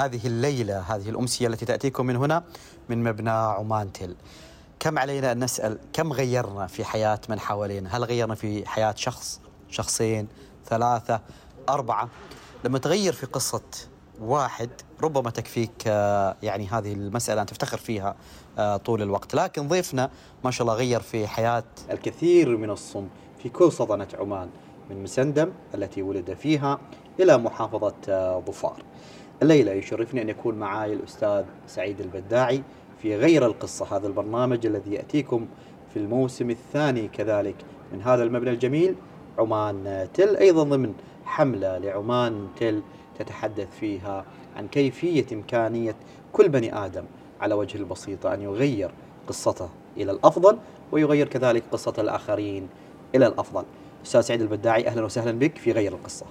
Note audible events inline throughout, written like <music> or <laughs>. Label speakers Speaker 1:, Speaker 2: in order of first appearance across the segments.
Speaker 1: هذه الليلة هذه الأمسية التي تأتيكم من هنا من مبنى عمان تل كم علينا أن نسأل؟ كم غيرنا في حياة من حوالينا؟ هل غيرنا في حياة شخص شخصين ثلاثة أربعة؟ لما تغير في قصة واحد ربما تكفيك آه، يعني هذه المسألة أن تفتخر فيها آه، طول الوقت. لكن ضيفنا ما شاء الله غير في حياة الكثير من الصم في كل سلطنة عمان من مسندم التي ولد فيها إلى محافظة آه، ظفار. الليلة يشرفني أن يكون معي الأستاذ سعيد البداعي في غير القصة هذا البرنامج الذي يأتيكم في الموسم الثاني كذلك من هذا المبنى الجميل عمان تل أيضا ضمن حملة لعمان تل تتحدث فيها عن كيفية إمكانية كل بني آدم على وجه البسيطة أن يغير قصته إلى الأفضل ويغير كذلك قصة الآخرين إلى الأفضل. أستاذ سعيد البداعي أهلا وسهلا بك في غير القصة.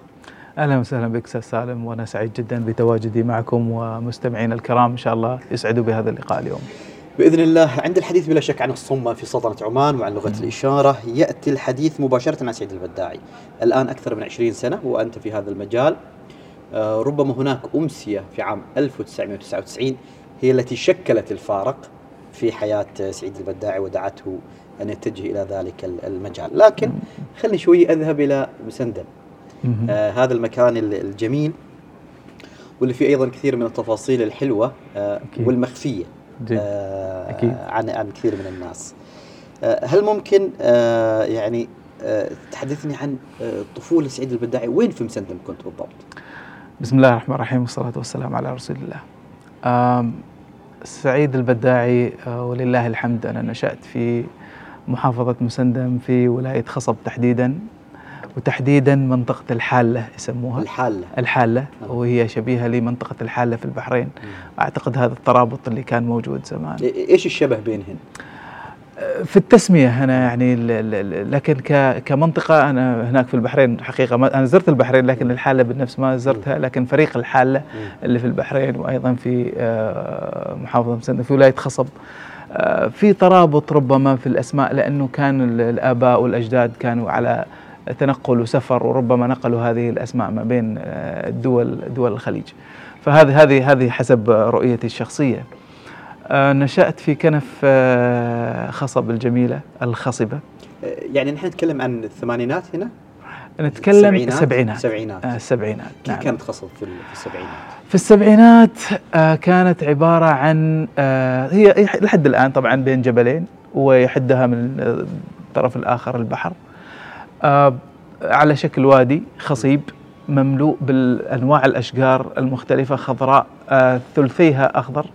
Speaker 2: أهلا وسهلا بك أستاذ سالم وأنا سعيد جدا بتواجدي معكم ومستمعينا الكرام إن شاء الله يسعدوا بهذا اللقاء اليوم.
Speaker 1: بإذن الله عند الحديث بلا شك عن الصمة في سلطنة عمان وعن لغة الإشارة يأتي الحديث مباشرة عن سعيد البداعي. الآن أكثر من 20 سنة وأنت في هذا المجال. آه، ربما هناك أمسية في عام 1999 هي التي شكلت الفارق في حياة سعيد البداعي ودعته أن يتجه إلى ذلك المجال. لكن خلني شوي أذهب إلى مسندم آه هذا المكان الجميل واللي فيه أيضا كثير من التفاصيل الحلوة آه أكيد. والمخفية آه أكيد. عن عن كثير من الناس آه هل ممكن آه يعني آه تحدثني عن آه طفولة سعيد البداعي وين في مسندم كنت بالضبط؟
Speaker 2: بسم الله الرحمن الرحيم والصلاة والسلام على رسول الله. سعيد البداعي آه ولله الحمد أنا نشأت في محافظة مسندم في ولاية خصب تحديدا وتحديدا منطقة الحالة يسموها.
Speaker 1: الحالة.
Speaker 2: الحالة. نعم. وهي شبيهة لمنطقة الحالة في البحرين. مم. أعتقد هذا الترابط اللي كان موجود زمان.
Speaker 1: إيش الشبه بينهن؟
Speaker 2: في التسمية أنا يعني لكن كمنطقة أنا هناك في البحرين حقيقة أنا زرت البحرين لكن الحالة بالنفس ما زرتها. لكن فريق الحالة اللي في البحرين وأيضا في آه، محافظة مسندة في ولاية خصب. آه، في ترابط ربما في الأسماء لأنه كان الآباء والأجداد كانوا على تنقل وسفر وربما نقلوا هذه الأسماء ما بين آه، الدول دول الخليج. فهذه هذه هذه حسب رؤيتي الشخصية. آه، نشأت في كنف آه، خصب الجميلة الخصبة.
Speaker 1: يعني نحن نتكلم عن الثمانينات هنا؟
Speaker 2: نتكلم السبعينات
Speaker 1: السبعينات
Speaker 2: آه السبعينات
Speaker 1: كيف نعم. كانت خصب في السبعينات؟
Speaker 2: في السبعينات آه كانت عبارة عن آه هي لحد الآن طبعا بين جبلين ويحدها من الطرف الآخر البحر. آه على شكل وادي خصيب مملوء بالأنواع الأشجار المختلفة خضراء آه ثلثيها أخضر.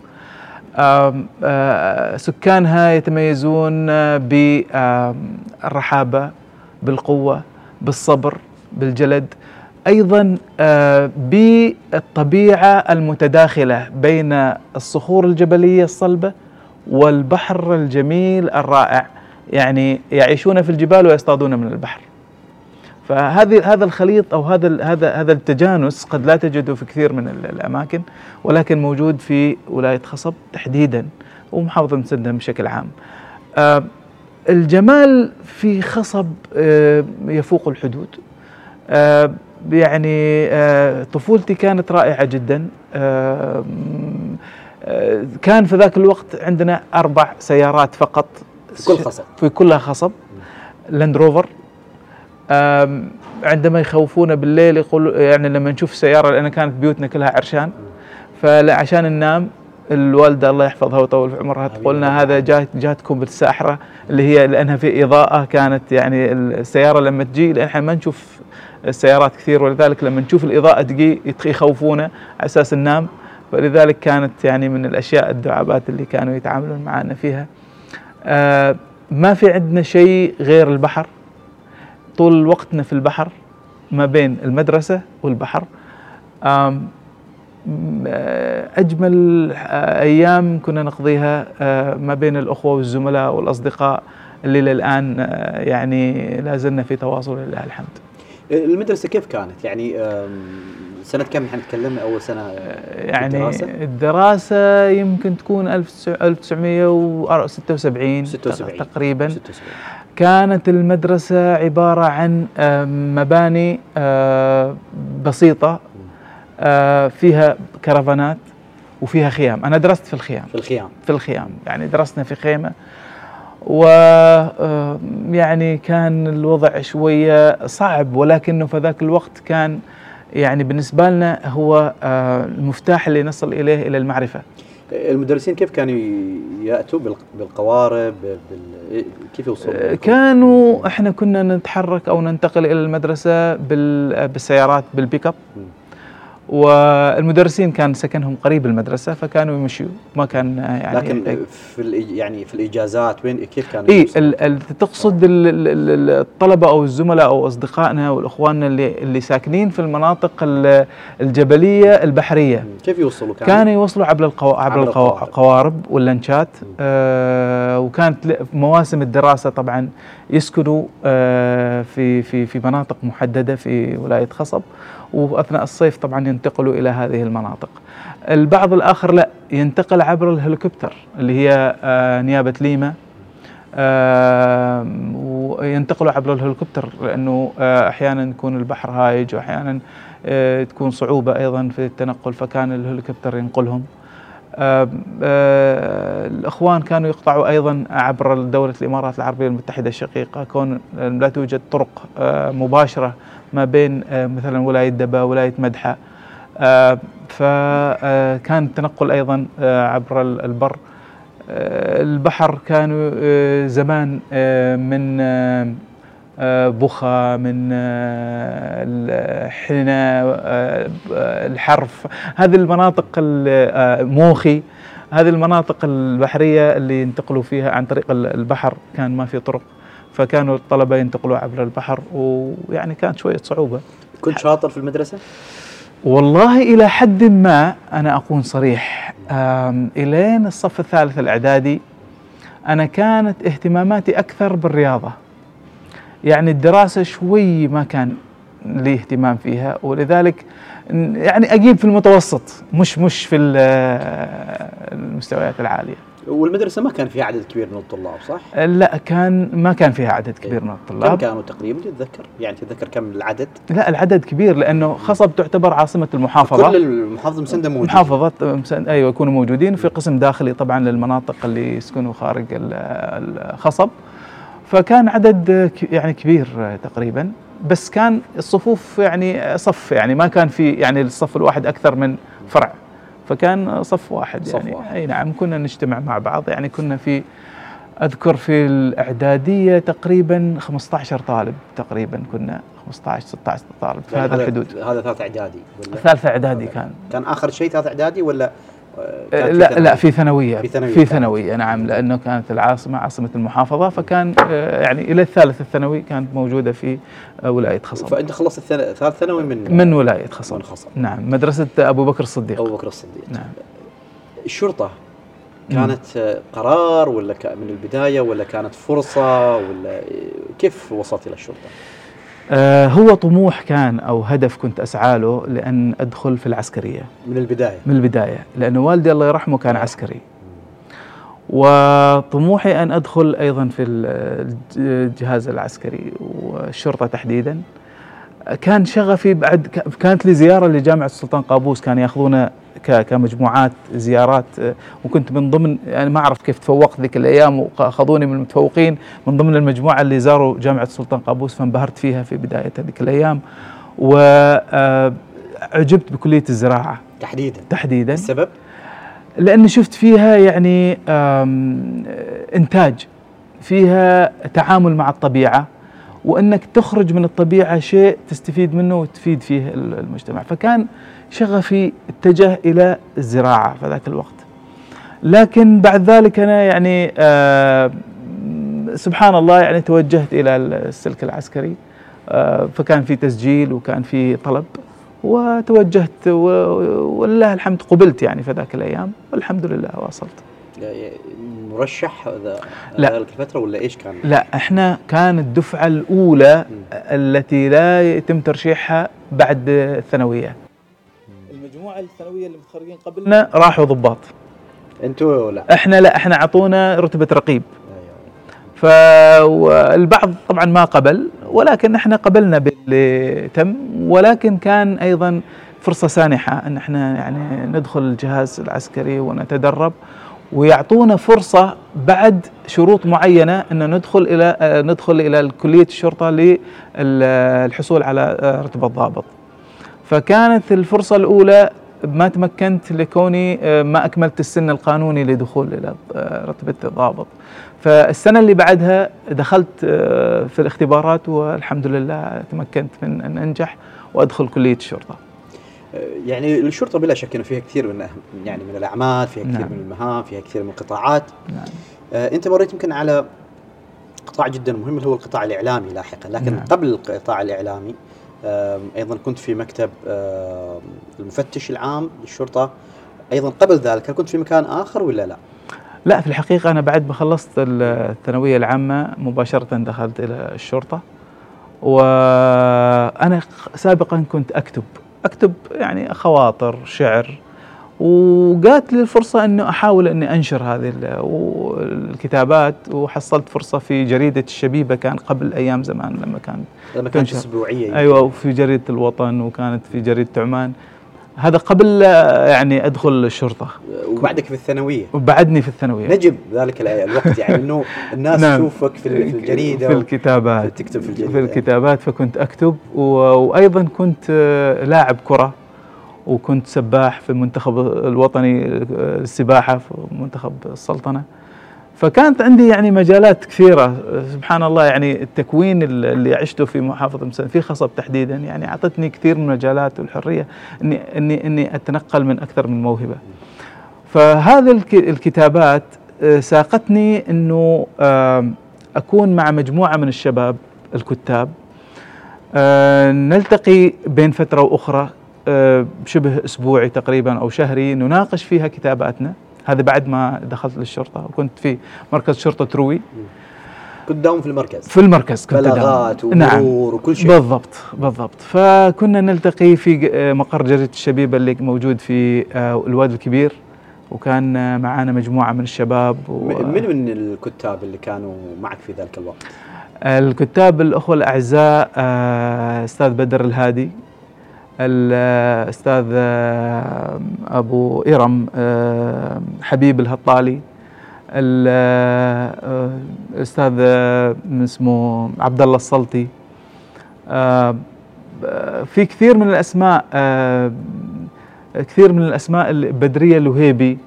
Speaker 2: آه آه سكانها يتميزون بالرحابة بالقوة بالصبر بالجلد. أيضا آه، بالطبيعة المتداخلة بين الصخور الجبلية الصلبة والبحر الجميل الرائع. يعني يعيشون في الجبال ويصطادون من البحر. فهذه هذا الخليط أو هذا هذا هذا التجانس قد لا تجده في كثير من الأماكن ولكن موجود في ولاية خصب تحديدا ومحافظة مسندم بشكل عام. آه الجمال في خصب آه يفوق الحدود. آه يعني طفولتي كانت رائعة جدا. كان في ذاك الوقت عندنا أربع سيارات فقط
Speaker 1: في كل خصب
Speaker 2: في كلها خصب لاند روفر عندما يخوفونا بالليل يقول يعني لما نشوف سياره لأن كانت بيوتنا كلها عرشان فعشان ننام الوالدة الله يحفظها ويطول في عمرها تقول لنا هذا جات جاتكم بالساحرة اللي هي لأنها في إضاءة كانت يعني السيارة لما تجي لأن إحنا ما نشوف السيارات كثير ولذلك لما نشوف الإضاءة تجي يخوفونا على أساس ننام. فلذلك كانت يعني من الأشياء الدعابات اللي كانوا يتعاملون معنا فيها. آه ما في عندنا شيء غير البحر. طول وقتنا في البحر ما بين المدرسة والبحر. أجمل أيام كنا نقضيها ما بين الأخوة والزملاء والأصدقاء اللي للآن يعني لا زلنا في تواصل لله الحمد.
Speaker 1: المدرسة كيف كانت؟ يعني سنة كم نحن نتكلم أول سنة
Speaker 2: يعني الدراسة؟ الدراسة يمكن تكون 1976 76 تقريبا. 76 كانت المدرسة عبارة عن مباني بسيطة آه، فيها كرفانات وفيها خيام. أنا درست في الخيام.
Speaker 1: في الخيام.
Speaker 2: في الخيام. يعني درسنا في خيمة. و آه، يعني كان الوضع شوية صعب ولكنه في ذاك الوقت كان يعني بالنسبة لنا هو آه، المفتاح اللي نصل إليه إلى المعرفة.
Speaker 1: المدرسين كيف كانوا يأتوا بالقوارب بال... كيف يوصلوا؟
Speaker 2: كانوا إحنا كنا نتحرك أو ننتقل إلى المدرسة بال... بالسيارات بالبيك أب. والمدرسين كان سكنهم قريب المدرسة فكانوا يمشوا ما كان يعني
Speaker 1: لكن في يعني في الإجازات وين كيف كان
Speaker 2: اي تقصد الطلبة أو الزملاء أو أصدقائنا والإخواننا اللي اللي ساكنين في المناطق الجبلية البحرية.
Speaker 1: كيف يوصلوا
Speaker 2: كانوا؟ كانوا يوصلوا عبر القو... عبر, عبر القوارب واللانشات آه وكانت مواسم الدراسة طبعا يسكنوا آه في في في مناطق محددة في ولاية خصب. وأثناء الصيف طبعا ينتقلوا إلى هذه المناطق. البعض الآخر لا ينتقل عبر الهليكوبتر اللي هي آه نيابة ليما آه وينتقلوا عبر الهليكوبتر لأنه آه أحيانا يكون البحر هايج واحيانا آه تكون صعوبة أيضا في التنقل فكان الهليكوبتر ينقلهم. آه آه الأخوان كانوا يقطعوا أيضا عبر دولة الإمارات العربية المتحدة الشقيقة كون لا توجد طرق آه مباشرة ما بين آه، مثلا ولاية دبا ولاية مدحة. آه، فكان التنقل أيضا آه، عبر البر. البحر كانوا زمان من بخا من الحنة الحرف. هذه المناطق موخي. هذه المناطق البحرية اللي ينتقلوا فيها عن طريق البحر كان ما في طرق. فكانوا الطلبة ينتقلوا عبر البحر ويعني كانت شوية صعوبة.
Speaker 1: كنت شاطر في المدرسة؟
Speaker 2: والله إلى حد ما أنا أكون صريح. إلين الصف الثالث الإعدادي أنا كانت اهتماماتي أكثر بالرياضة. يعني الدراسة شوي ما كان لي اهتمام فيها ولذلك يعني أجيب في المتوسط مش مش في المستويات العالية.
Speaker 1: والمدرسة ما كان فيها عدد كبير من الطلاب صح؟
Speaker 2: لا كان ما كان فيها عدد كبير من الطلاب.
Speaker 1: كم كانوا تقريبا؟ تتذكر؟ يعني تتذكر كم العدد؟
Speaker 2: لا العدد كبير لأنه خصب تعتبر عاصمة المحافظة.
Speaker 1: كل المحافظة مسندة موجودين
Speaker 2: محافظة مسند أيوه يكونوا موجودين في قسم داخلي طبعا للمناطق اللي يسكنوا خارج الخصب. فكان عدد يعني كبير تقريبا. بس كان الصفوف يعني صف يعني ما كان في يعني الصف الواحد أكثر من فرع. فكان صف واحد صف يعني. واحد. أي نعم كنا نجتمع مع بعض. يعني كنا في أذكر في الإعدادية تقريبا 15 طالب تقريبا كنا 15 16 طالب في يعني هذا الحدود.
Speaker 1: هذا ثالث إعدادي
Speaker 2: ولا؟ ثالث إعدادي كان.
Speaker 1: كان آخر شيء ثالث إعدادي ولا
Speaker 2: لا لا في ثانوية. في ثانويه, في ثانوية. نعم لأنه كانت العاصمة عاصمة المحافظة فكان آه، يعني إلى الثالث الثانوي كانت موجودة في آه، ولاية خصم
Speaker 1: فأنت خلصت ثالث ثانوي من
Speaker 2: من ولاية خصم من نعم مدرسة أبو بكر الصديق.
Speaker 1: أبو بكر الصديق. نعم. الشرطة كانت قرار ولا من البداية ولا كانت فرصة ولا كيف وصلت إلى الشرطة؟
Speaker 2: آه هو طموح كان أو هدف كنت أسعى له لأن أدخل في العسكرية.
Speaker 1: من البداية.
Speaker 2: من البداية لأنه والدي الله يرحمه كان عسكري. وطموحي أن أدخل أيضا في الجهاز العسكري والشرطة تحديدا. كان شغفي بعد كانت لي زيارة لجامعة السلطان قابوس كان ياخذونا كمجموعات زيارات وكنت من ضمن يعني ما أعرف كيف تفوقت ذيك الأيام واخذوني من المتفوقين من ضمن المجموعة اللي زاروا جامعة السلطان قابوس فانبهرت فيها في بداية هذيك الأيام. وعجبت بكلية الزراعة.
Speaker 1: تحديدا.
Speaker 2: تحديدا.
Speaker 1: السبب؟
Speaker 2: لأني شفت فيها يعني إنتاج. فيها تعامل مع الطبيعة وإنك تخرج من الطبيعة شيء تستفيد منه وتفيد فيه المجتمع. فكان شغفي اتجه إلى الزراعة في ذاك الوقت. لكن بعد ذلك أنا يعني آه سبحان الله يعني توجهت إلى السلك العسكري آه فكان في تسجيل وكان في طلب وتوجهت ولله الحمد قبلت يعني في ذاك الأيام. والحمد لله واصلت.
Speaker 1: مرشح لا. الفترة ولا إيش كان؟
Speaker 2: لا إحنا كان الدفعة الأولى م. التي لا يتم ترشيحها بعد الثانوية. المجموعه الثانويه اللي متخرجين قبلنا راحوا ضباط.
Speaker 1: أنتوا لا
Speaker 2: إحنا لا إحنا أعطونا رتبة رقيب. فالبعض طبعا ما قبل ولكن إحنا قبلنا باللي تم ولكن كان أيضا فرصة سانحة إن إحنا يعني ندخل الجهاز العسكري ونتدرب ويعطونا فرصة بعد شروط معينة إن ندخل إلى ندخل إلى كلية الشرطة للحصول على رتبه ضابط. فكانت الفرصة الأولى ما تمكنت لكوني آه، ما أكملت السن القانوني لدخول إلى رتبة ضابط. فالسنة اللي بعدها دخلت في الاختبارات والحمد لله تمكنت من أن أنجح وأدخل كلية الشرطة.
Speaker 1: يعني الشرطة بلا شك إنه فيها كثير من يعني من الأعمال فيها كثير نعم. من المهام فيها كثير من القطاعات نعم. آه أنت مريت يمكن على قطاع جدا مهم اللي هو القطاع الإعلامي لاحقا لكن نعم. قبل القطاع الإعلامي آه أيضا كنت في مكتب المفتش العام للشرطة. أيضا قبل ذلك كنت في مكان آخر ولا لا؟
Speaker 2: لا في الحقيقة أنا بعد ما خلصت الثانوية العامة مباشرة دخلت إلى الشرطة. وأنا سابقا كنت أكتب. أكتب يعني خواطر شعر وجات لي الفرصة أنه أحاول أني أنشر هذه الكتابات وحصلت فرصة في جريدة الشبيبة كان قبل أيام زمان لما كانت
Speaker 1: لما كانت أسبوعية
Speaker 2: أيوة وفي جريدة الوطن وكانت في جريدة عمان. هذا قبل يعني أدخل الشرطة.
Speaker 1: وبعدك في الثانوية.
Speaker 2: وبعدني في الثانوية.
Speaker 1: نجب ذلك الوقت يعني إنه الناس <laughs> نعم. تشوفك في الجريدة
Speaker 2: في الكتابات.
Speaker 1: تكتب في الجريدة.
Speaker 2: في الكتابات فكنت أكتب وأيضا كنت لاعب كرة. وكنت سباح في المنتخب الوطني السباحة في منتخب السلطنة. فكانت عندي يعني مجالات كثيرة. سبحان الله يعني التكوين اللي عشته في محافظة مسند في خصب تحديدا. يعني أعطتني كثير من المجالات والحرية إني إني إني أتنقل من أكثر من موهبة. فهذه الكتابات آه، ساقتني إنه أكون مع مجموعة من الشباب الكتاب. آه، نلتقي بين فترة وأخرى. آه، شبه أسبوعي تقريبا أو شهري نناقش فيها كتاباتنا. هذا بعد ما دخلت للشرطة وكنت في مركز شرطة روي
Speaker 1: كنت داوم في المركز.
Speaker 2: في المركز كنت
Speaker 1: بلاغات ومرور نعم. وكل شيء.
Speaker 2: بالضبط بالضبط. فكنا نلتقي في مقر جريدة الشبيبه اللي موجود في آه، الوادي الكبير وكان معنا مجموعة من الشباب
Speaker 1: و... من من الكتاب اللي كانوا معك في ذلك الوقت؟
Speaker 2: الكتاب الأخوة الأعزاء آه، أستاذ بدر الهادي. الأستاذ آه، أبو إرم آه، حبيب الهطالي الاستاذ آه، اسمه عبد الله السلطي في كثير من الأسماء كثير من الأسماء بدرية الوهيبي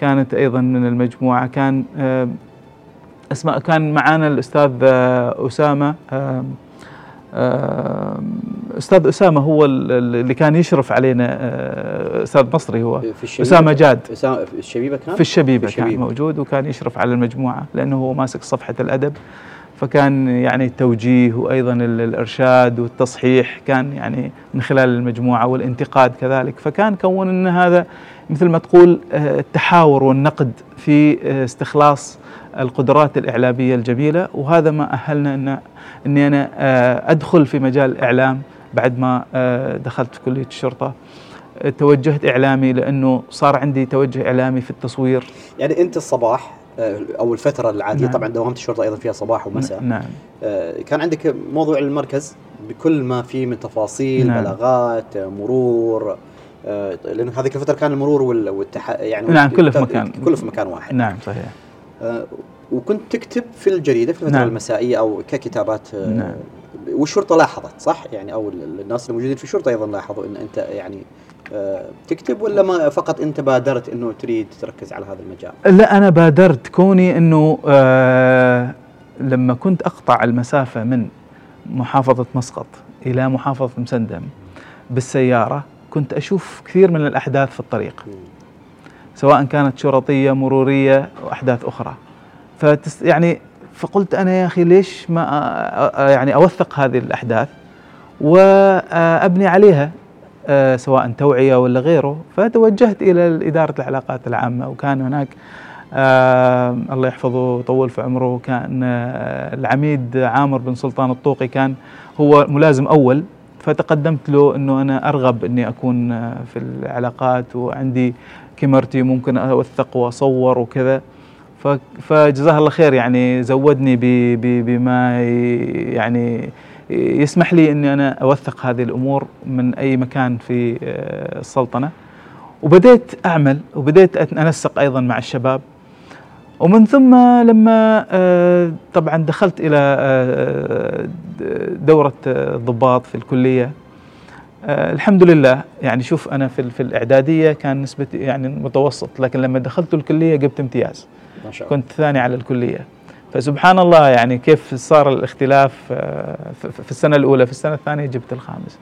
Speaker 2: كانت أيضا من المجموعة. كان أسماء كان معنا الأستاذ أسامة أستاذ أسامة هو اللي كان يشرف علينا آه، أستاذ مصري هو.
Speaker 1: في
Speaker 2: أسامة جاد.
Speaker 1: في الشبيبة كان؟
Speaker 2: في الشبيبة, في الشبيبة. كان موجود وكان يشرف على المجموعة لأنه هو ماسك صفحة الأدب. فكان يعني التوجيه وأيضا الإرشاد والتصحيح كان يعني من خلال المجموعة والانتقاد كذلك. فكان كون إن هذا مثل ما تقول آه، التحاور والنقد في آه، استخلاص القدرات الإعلامية الجميلة. وهذا ما أهلنا ان إني أنا أدخل في مجال الإعلام بعد ما آه، دخلت كلية الشرطة. آه، توجهت إعلامي لأنه صار عندي توجه إعلامي في التصوير.
Speaker 1: يعني أنت الصباح آه، أو الفترة العادية نعم. طبعا دوامه الشرطة أيضا فيها صباح ومساء
Speaker 2: نعم
Speaker 1: كان عندك موضوع المركز بكل ما فيه من تفاصيل نعم. بلاغات مرور لأنه هذيك الفترة كان المرور والتح... يعني
Speaker 2: نعم كله في مكان
Speaker 1: كله في مكان واحد
Speaker 2: نعم صحيح
Speaker 1: وكنت تكتب في الجريدة في الفترة نعم. المسائية أو ككتابات نعم. والشرطة لاحظت صح يعني أو الناس الموجودين في الشرطة أيضا لاحظوا إن أنت يعني آه، تكتب ولا ما فقط انت بادرت انه تريد تركز على هذا المجال؟
Speaker 2: لا أنا بادرت كوني إنه آه لما كنت أقطع المسافة من محافظة مسقط إلى محافظة مسندم بالسيارة كنت أشوف كثير من الأحداث في الطريق سواء كانت شرطية مرورية واحداث أخرى. فتس يعني فقلت أنا يا أخي ليش ما يعني أوثق هذه الأحداث وابني عليها؟ سواء توعية ولا غيره. فتوجهت إلى إدارة العلاقات العامة وكان هناك آه الله يحفظه ويطول في عمره كان آه العميد عامر بن سلطان الطوقي كان هو ملازم أول. فتقدمت له إنه أنا أرغب إني أكون في العلاقات وعندي كاميرتي ممكن أوثق وأصور وكذا. فجزاه الله خير يعني زودني بما يعني يسمح لي إني أنا أوثق هذه الأمور من أي مكان في آه، السلطنة. وبديت أعمل وبديت أنسق أيضا مع الشباب. ومن ثم لما آه، طبعا دخلت إلى آه، دورة الضباط في الكلية الحمد لله. يعني شوف أنا في في الإعدادية كان نسبتي يعني متوسط لكن لما دخلت الكلية جبت امتياز. ما شاء الله. كنت ثاني على الكلية. فسبحان الله يعني كيف صار الاختلاف آه، في السنة الأولى في السنة الثانية جبت الخامس.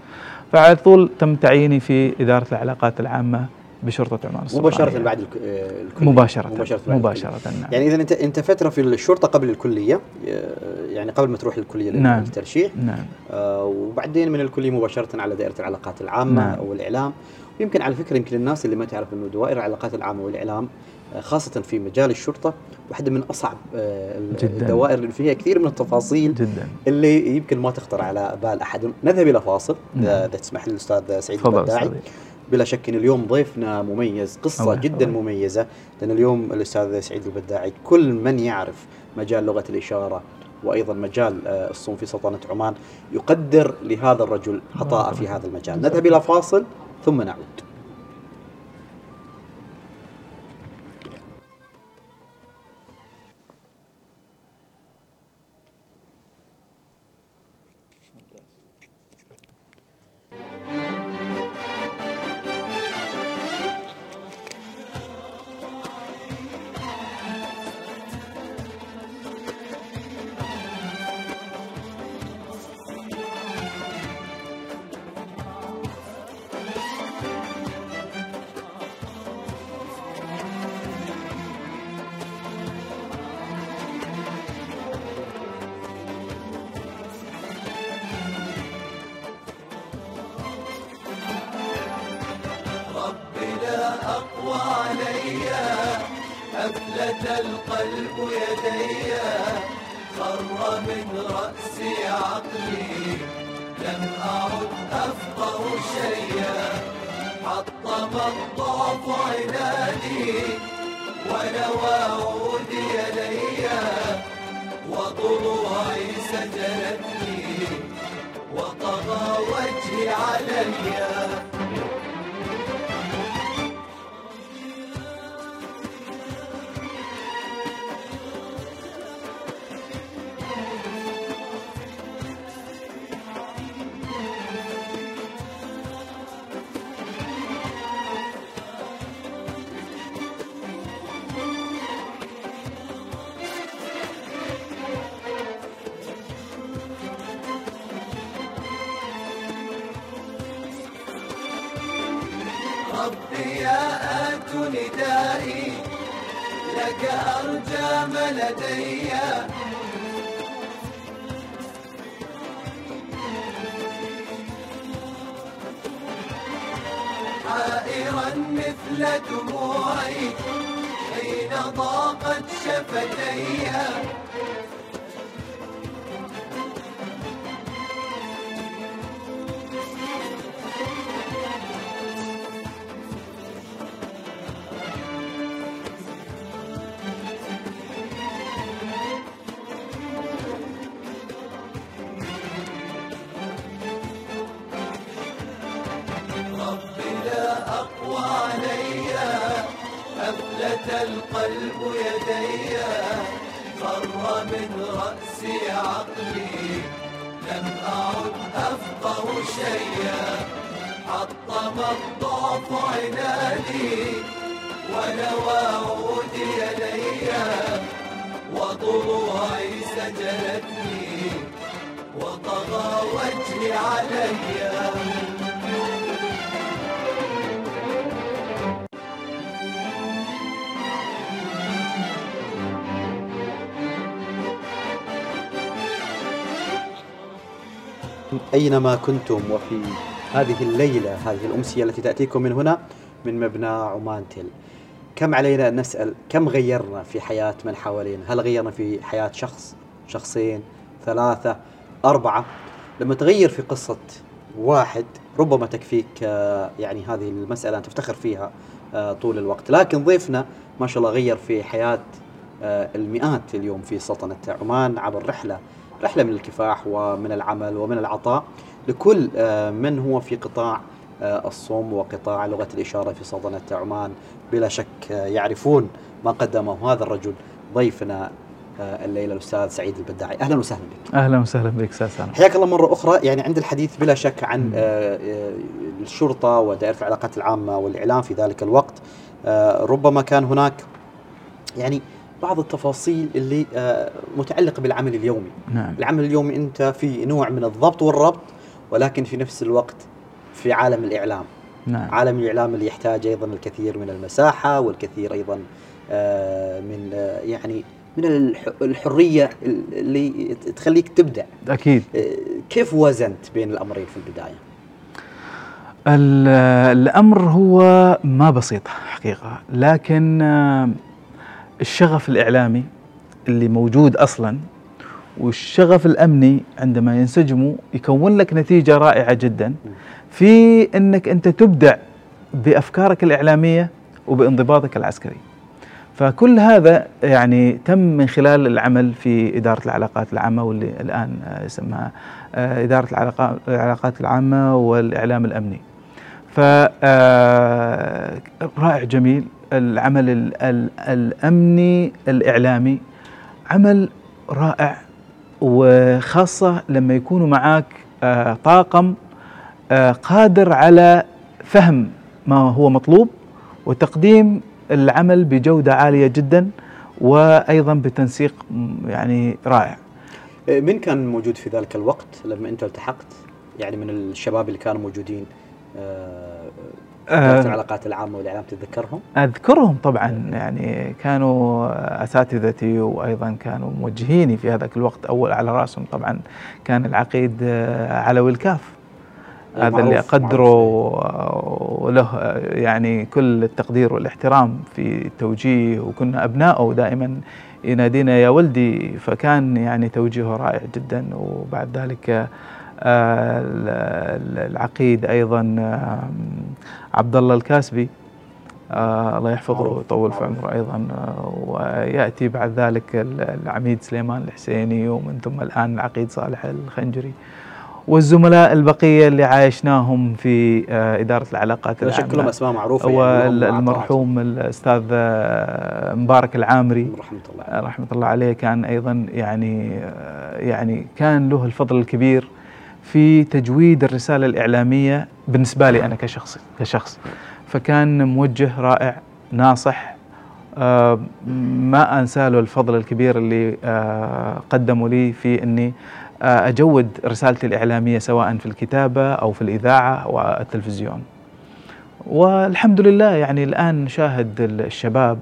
Speaker 2: فعلى طول تم تعييني في إدارة العلاقات العامة بشرطة عمان
Speaker 1: مباشرة بعد
Speaker 2: آه، الكلية. مباشرة مباشرة,
Speaker 1: مباشرة نعم. يعني إذا أنت أنت فترة في الشرطة قبل الكلية آه، يعني قبل ما تروح الكلية نعم. للترشيح.
Speaker 2: نعم.
Speaker 1: آه وبعدين من الكلية مباشرة على دائرة العلاقات العامة نعم. والإعلام. ويمكن على فكرة يمكن الناس اللي ما تعرف أنه دوائر العلاقات العامة والإعلام خاصة في مجال الشرطة واحدة من أصعب آه، جداً. الدوائر اللي فيها كثير من التفاصيل
Speaker 2: جدا.
Speaker 1: اللي يمكن ما تخطر على بال أحد نذهب إلى فاصل نعم. إذا تسمح لي الأستاذ سعيد البداعي بلا شك إن اليوم ضيفنا مميز قصة أوه جدا أوه. مميزة لأن اليوم الأستاذ سعيد البداعي كل من يعرف مجال لغة الإشارة وأيضا مجال آه، الصوم في سلطنة عمان يقدر لهذا الرجل عطاء في هذا المجال نذهب إلى فاصل ثم نعود أينما كنتم وفي هذه الليلة هذه الأمسية التي تأتيكم من هنا من مبنى عمان تل. كم علينا أن نسأل؟ كم غيرنا في حياة من حوالينا؟ هل غيرنا في حياة شخص شخصين ثلاثة أربعة؟ لما تغير في قصة واحد ربما تكفيك آه، يعني هذه المسألة أن تفتخر فيها آه، طول الوقت. لكن ضيفنا ما شاء الله غير في حياة آه، المئات اليوم في سلطنة عمان عبر رحلة رحلة من الكفاح ومن العمل ومن العطاء لكل آه، من هو في قطاع آه، الصوم وقطاع لغة الإشارة في سلطنة عمان. بلا شك آه، يعرفون ما قدمه هذا الرجل ضيفنا الليلة الأستاذ سعيد البداعي. أهلا وسهلا بك.
Speaker 2: أهلا وسهلا بك أستاذ سلام
Speaker 1: حياك الله مرة أخرى. يعني عند الحديث بلا شك عن الشرطة ودائرة العلاقات العامة والإعلام في ذلك الوقت. ربما كان هناك يعني بعض التفاصيل اللي متعلقة بالعمل اليومي
Speaker 2: نعم.
Speaker 1: العمل اليومي أنت في نوع من الضبط والربط ولكن في نفس الوقت في عالم الإعلام
Speaker 2: نعم.
Speaker 1: عالم الإعلام اللي يحتاج أيضا الكثير من المساحة والكثير أيضا آه، من آه، يعني من الحرية اللي تخليك تبدع
Speaker 2: أكيد
Speaker 1: آه، كيف وزنت بين الأمرين في البداية؟
Speaker 2: الأمر هو ما بسيط حقيقة لكن الشغف الإعلامي اللي موجود أصلا والشغف الأمني عندما ينسجموا يكون لك نتيجة رائعة جدا في إنك أنت تبدع بأفكارك الإعلامية وبانضباطك العسكري. فكل هذا يعني تم من خلال العمل في إدارة العلاقات العامة واللي الآن يسمى آه، إدارة العلاقات العامة والإعلام الأمني. ف آه، جميل العمل الأمني الإعلامي. عمل رائع وخاصة لما يكونوا معك آه، طاقم آه، قادر على فهم ما هو مطلوب وتقديم العمل بجودة عالية جدا وأيضا بتنسيق يعني رائع.
Speaker 1: آه، من كان موجود في ذلك الوقت لما أنت التحقت؟ يعني من الشباب اللي كانوا موجودين آه العلاقات العامة والإعلام تتذكرهم؟
Speaker 2: أذكرهم طبعا يعني كانوا أساتذتي وأيضا كانوا موجهيني في هذاك الوقت أول على رأسهم طبعا كان العقيد آه، علوي الكاف هذا اللي أقدره وله يعني كل التقدير والاحترام في التوجيه وكنا ابنائه دائما ينادينا يا ولدي. فكان يعني توجيهه رائع جدا وبعد ذلك العقيد أيضا عبد الله الكاسبي. آه الله يحفظه ويطول في عمره أيضا آه ويأتي بعد ذلك العميد سليمان الحسيني ومن ثم الآن العقيد صالح الخنجري. والزملاء البقية اللي عايشناهم في آه إدارة العلاقات
Speaker 1: العامة. شكلهم أسماء معروفة
Speaker 2: والمرحوم الأستاذ آه، مبارك العامري.
Speaker 1: رحمة الله
Speaker 2: رحمة الله عليه كان أيضا يعني يعني كان له الفضل الكبير. في تجويد الرسالة الإعلامية بالنسبة لي أنا كشخص كشخص. فكان موجه رائع ناصح. آه ما أنسى له الفضل الكبير اللي آه قدموا لي في أني آه أجود رسالتي الإعلامية سواء في الكتابة أو في الإذاعة والتلفزيون. والحمد لله يعني الآن نشاهد الشباب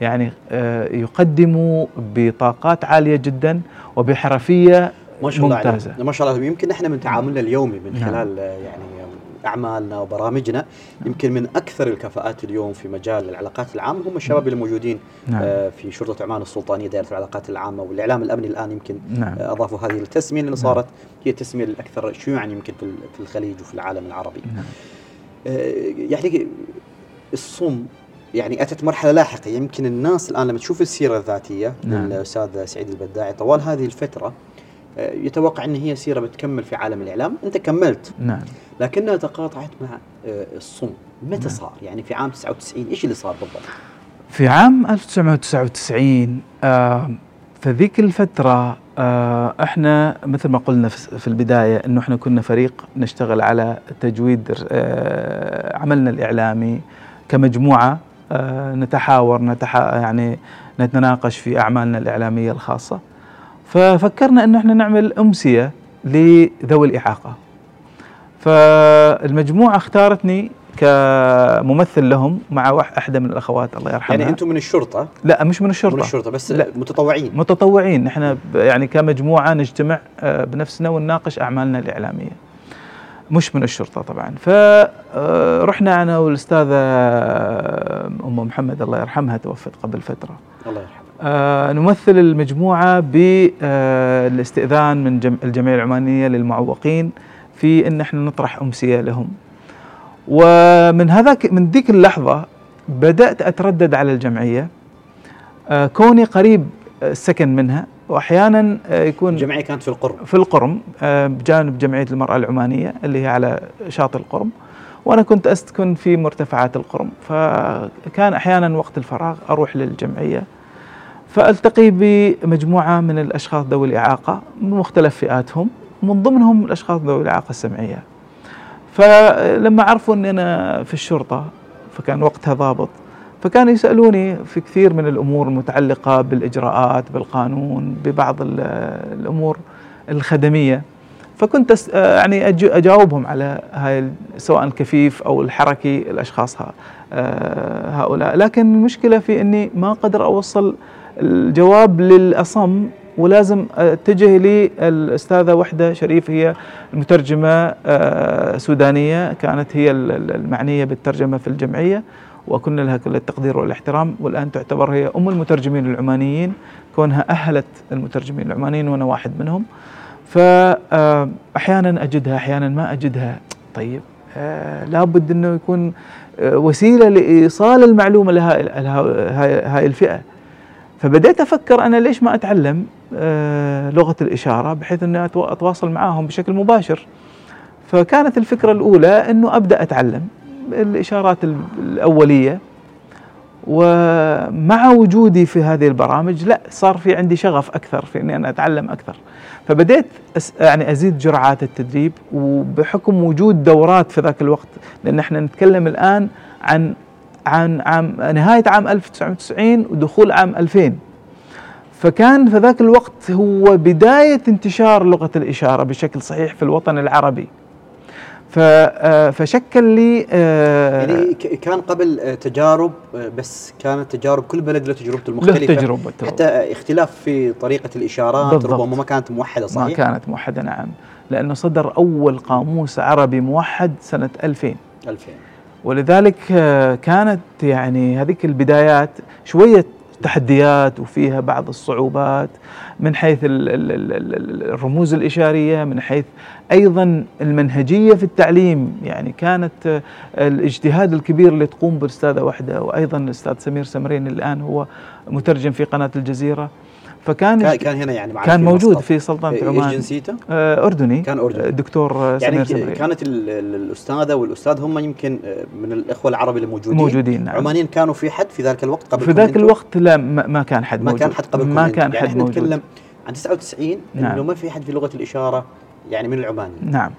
Speaker 2: يعني آه، يقدموا بطاقات عالية جدا وبحرفية
Speaker 1: ما شاء الله
Speaker 2: ممتازة
Speaker 1: ما شاء الله يمكن إحنا من تعاملنا اليومي من نعم. خلال يعني أعمالنا وبرامجنا نعم. يمكن من أكثر الكفاءات اليوم في مجال العلاقات العامة هم الشباب اللي موجودين نعم. آه في شرطة عمان السلطانية دائرة العلاقات العامة والإعلام الأمني الآن يمكن
Speaker 2: نعم.
Speaker 1: آه أضافوا هذه التسميه لأن صارت هي التسمية الأكثر شيوعا يمكن في الخليج وفي العالم العربي.
Speaker 2: نعم.
Speaker 1: آه يعني الصم يعني أتت مرحلة لاحقة يمكن الناس الآن لما تشوف السيرة الذاتية نعم. للأستاذ سعيد البداعي طوال هذه الفترة آه، يتوقع إن هي سيرة بتكمل في عالم الإعلام. أنت كملت.
Speaker 2: نعم.
Speaker 1: لكنها تقاطعت مع آه، الصم متى نعم. صار؟ يعني في عام 99 إيش اللي صار بالضبط؟
Speaker 2: في عام 1999 آه في ذيك الفترة آه إحنا مثل ما قلنا في البداية إنه إحنا كنا فريق نشتغل على تجويد آه عملنا الإعلامي كمجموعة آه نتحاور نتحا يعني نتناقش في أعمالنا الإعلامية الخاصة. ففكرنا أن إحنا نعمل أمسية لذوي الإعاقة. فالمجموعة اختارتني كممثل لهم مع احدى من الأخوات الله يرحمها.
Speaker 1: يعني أنتم من الشرطة؟
Speaker 2: لا مش من الشرطة.
Speaker 1: من الشرطة بس لا. متطوعين.
Speaker 2: متطوعين. إحنا يعني كمجموعة نجتمع آه، بنفسنا ونناقش أعمالنا الإعلامية. مش من الشرطة طبعا. فرحنا أنا والأستاذة أم محمد الله يرحمها توفت قبل فترة.
Speaker 1: الله يرحمها.
Speaker 2: آه نمثل المجموعة بالاستئذان من الجمعية العمانية للمعوقين في إن إحنا نطرح أمسية لهم. ومن هذاك من ذيك اللحظة بدأت أتردد على الجمعية. آه كوني قريب السكن منها واحيانا آه، يكون
Speaker 1: الجمعية كانت في القرم.
Speaker 2: في القرم آه، بجانب جمعية المرأة العمانية اللي هي على شاطئ القرم. وأنا كنت أسكن في مرتفعات القرم. فكان أحيانا وقت الفراغ أروح للجمعية. فألتقي بمجموعة من الأشخاص ذوي الإعاقة من مختلف فئاتهم من ضمنهم الأشخاص ذوي الإعاقة السمعية. فلما عرفوا إني أنا في الشرطة فكان وقتها ضابط فكانوا يسألوني في كثير من الأمور المتعلقة بالإجراءات بالقانون ببعض الأمور الخدمية. فكنت يعني أجاوبهم على هاي سواء الكفيف أو الحركي الأشخاص آه، هؤلاء. لكن المشكلة في إني ما قدر أوصل الجواب للأصم ولازم اتجه للاستاذه وحدة شريف هي المترجمه آه، سودانية كانت هي المعنية بالترجمة في الجمعية وكنا لها كل التقدير والاحترام والآن تعتبر هي أم المترجمين العمانيين كونها أهلت المترجمين العمانيين وأنا واحد منهم. فاحيانا أجدها أحيانا ما أجدها. طيب آه لابد إنه يكون آه وسيلة لإيصال المعلومة لهاي الفئة. فبديت أفكر أنا ليش ما أتعلم آه لغة الإشارة بحيث إني أتواصل معاهم بشكل مباشر. فكانت الفكرة الأولى إنه أبدأ أتعلم الإشارات الأولية. ومع وجودي في هذه البرامج لا صار في عندي شغف أكثر في إني أنا أتعلم أكثر. فبديت أس يعني أزيد جرعات التدريب وبحكم وجود دورات في ذاك الوقت لأن إحنا نتكلم الآن عن عن عام نهاية عام 1990 ودخول عام 2000 فكان في ذاك الوقت هو بداية انتشار لغة الإشارة بشكل صحيح في الوطن العربي. آه، فشكل لي
Speaker 1: آه، يعني كان قبل آه، تجارب بس كانت تجارب كل بلد له تجربته المختلفه
Speaker 2: له تجربته
Speaker 1: حتى اختلاف في طريقة الإشارات بالضبط. ربما ما كانت موحدة صحيح؟
Speaker 2: ما كانت موحدة نعم. لأنه صدر أول قاموس عربي موحد سنة 2000
Speaker 1: 2000
Speaker 2: ولذلك كانت يعني هذيك البدايات شوية تحديات وفيها بعض الصعوبات من حيث الرموز الإشارية من حيث أيضا المنهجية في التعليم. يعني كانت الاجتهاد الكبير اللي تقوم بالأستاذة وحدة وأيضا الأستاذ سمير سمرين الآن هو مترجم في قناة الجزيرة.
Speaker 1: فكان كان هنا يعني
Speaker 2: كان موجود في سلطنة عمان.
Speaker 1: إيش جنسيته؟
Speaker 2: آه أردني.
Speaker 1: كان أردني.
Speaker 2: دكتور
Speaker 1: يعني سمير كانت الأستاذة والأستاذ هم يمكن آه، من الإخوة العرب اللي موجودين
Speaker 2: موجودين نعم.
Speaker 1: عمانيين كانوا في حد في ذاك الوقت
Speaker 2: قبل في ذاك الوقت لا ما كان حد موجود
Speaker 1: ما كان حد قبل
Speaker 2: ما كان يعني حد موجود.
Speaker 1: نتكلم عن 99 نعم. إنه ما في حد في لغة الإشارة يعني من العمانيين.
Speaker 2: نعم.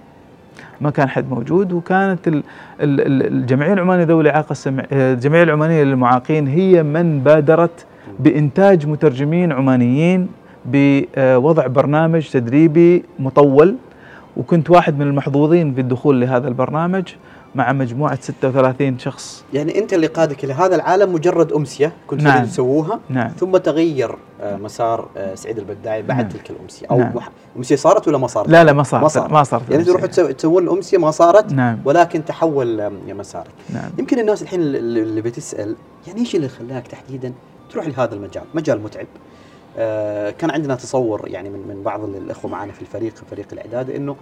Speaker 2: ما كان حد موجود وكانت الجمعية العمانية ذوي الإعاقة آه، الجمعية العمانية للمعاقين هي من بادرت بإنتاج مترجمين عمانيين بوضع برنامج تدريبي مطول وكنت واحد من المحظوظين بالدخول لهذا البرنامج. مع مجموعة 36 شخص
Speaker 1: يعني أنت اللي قادك إلى هذا العالم مجرد أمسية كنت نعم. تسووها
Speaker 2: نعم.
Speaker 1: ثم تغير آه، مسار آه، سعيد البداعي بعد نعم. تلك الأمسية أو نعم. أمسية صارت ولا ما صارت؟
Speaker 2: لا لا ما صارت ما صارت, ما صارت
Speaker 1: يعني تروحوا تسوون الأمسية ما صارت
Speaker 2: نعم.
Speaker 1: ولكن تحول مسارك
Speaker 2: نعم.
Speaker 1: يمكن الناس الحين اللي بتسأل يعني إيش اللي خلاك تحديدا تروح لهذا المجال مجال متعب آه، كان عندنا تصور يعني من من بعض الأخوة معنا في الفريق في فريق الإعداد إنه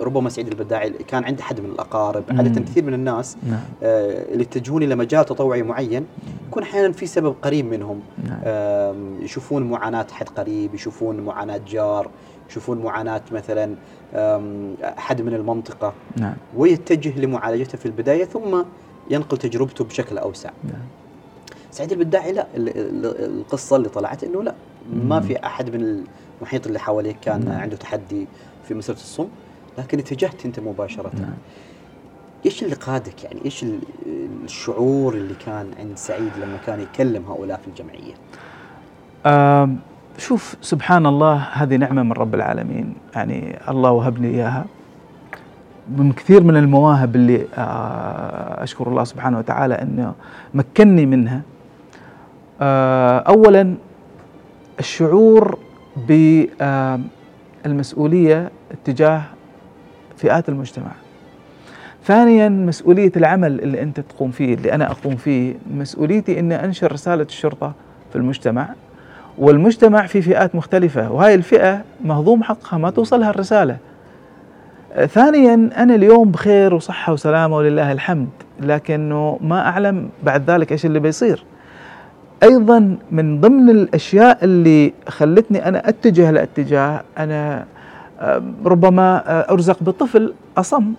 Speaker 1: ربما سعيد البداعي كان عنده حد من
Speaker 2: الأقارب.
Speaker 1: عادة كثير من الناس
Speaker 2: نعم.
Speaker 1: آه اللي يتجهون إلى مجال تطوعي معين يكون أحيانا في سبب قريب منهم
Speaker 2: نعم.
Speaker 1: آه يشوفون معاناة حد قريب يشوفون معاناة جار يشوفون معاناة مثلا حد من المنطقة
Speaker 2: نعم.
Speaker 1: ويتجه لمعالجته في البداية ثم ينقل تجربته بشكل أوسع
Speaker 2: نعم.
Speaker 1: سعيد البداعي لا القصة اللي طلعت إنه لا ما في أحد من المحيط اللي حواليك كان
Speaker 2: نعم.
Speaker 1: عنده تحدي في مساله الصم لكن اتجهت انت مباشرة.
Speaker 2: نعم.
Speaker 1: إيش اللي قادك يعني؟ إيش الشعور اللي كان عند سعيد لما كان يكلم هؤلاء في
Speaker 2: الجمعية؟ شوف سبحان الله هذه نعمة من رب العالمين. يعني الله وهبني إياها. من كثير من المواهب اللي أشكر الله سبحانه وتعالى إنه مكنني منها. اولا الشعور بالمسؤوليه اتجاه فئات المجتمع. ثانيا مسؤولية العمل اللي أنت تقوم فيه اللي أنا أقوم فيه مسؤوليتي أني أنشر رسالة الشرطة في المجتمع. والمجتمع في فئات مختلفة وهاي الفئة مهضوم حقها ما توصلها الرسالة ثانيا أنا اليوم بخير وصحة وسلامة ولله الحمد لكنه ما أعلم بعد ذلك إيش اللي بيصير. أيضا من ضمن الأشياء اللي خلتني أنا أتجه لاتجاه آه، ربما آه، أرزق بطفل أصم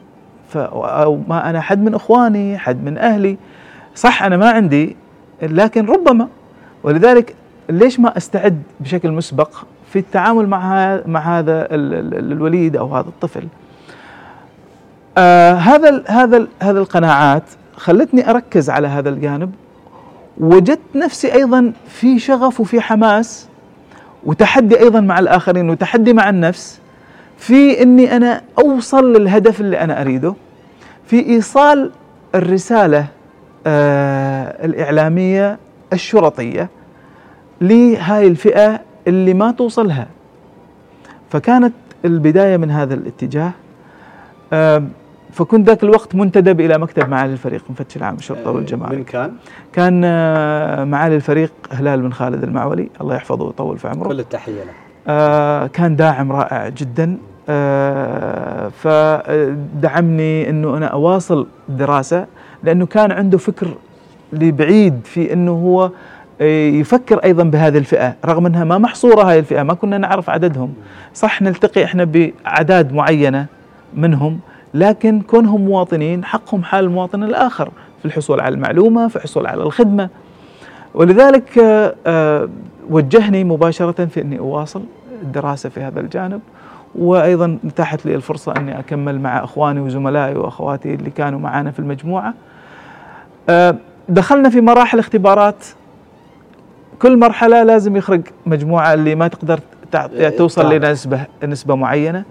Speaker 2: أو ما أنا حد من إخواني حد من أهلي. صح أنا ما عندي لكن ربما. ولذلك ليش ما أستعد بشكل مسبق في التعامل مع مع هذا الوليد أو هذا الطفل؟ آه هذا هذا هذا القناعات خلتني أركز على هذا الجانب. وجدت نفسي أيضا في شغف وفي حماس وتحدي أيضا مع الآخرين وتحدي مع النفس. في إني أنا أوصل للهدف اللي أنا أريده. في إيصال الرسالة آه الإعلامية الشرطية لهاي الفئة اللي ما توصلها. فكانت البداية من هذا الاتجاه. آه فكنت ذاك الوقت منتدب إلى مكتب معالي الفريق مفتش العام الشرطه آه، والجمارك
Speaker 1: من كان؟
Speaker 2: كان آه، معالي الفريق هلال بن خالد المعولي. الله يحفظه ويطول في عمره.
Speaker 1: كل التحية له.
Speaker 2: كان داعم رائع جدا. آه فدعمني إنه أنا أواصل الدراسه لأنه كان عنده فكر لبعيد في إنه هو يفكر أيضا بهذه الفئة رغم إنها ما محصورة هذه الفئة ما كنا نعرف عددهم. صح نلتقي إحنا باعداد معينة منهم لكن كونهم مواطنين حقهم حال المواطن الآخر في الحصول على المعلومة في الحصول على الخدمة. ولذلك آه، آه، وجهني مباشرة في أني أواصل الدراسة في هذا الجانب وأيضا اتاحت لي الفرصة أني أكمل مع أخواني وزملائي وأخواتي اللي كانوا معنا في المجموعة. آه، دخلنا في مراحل اختبارات. كل مرحلة لازم يخرج مجموعة اللي ما تقدر توصل لنسبة نسبة معينة.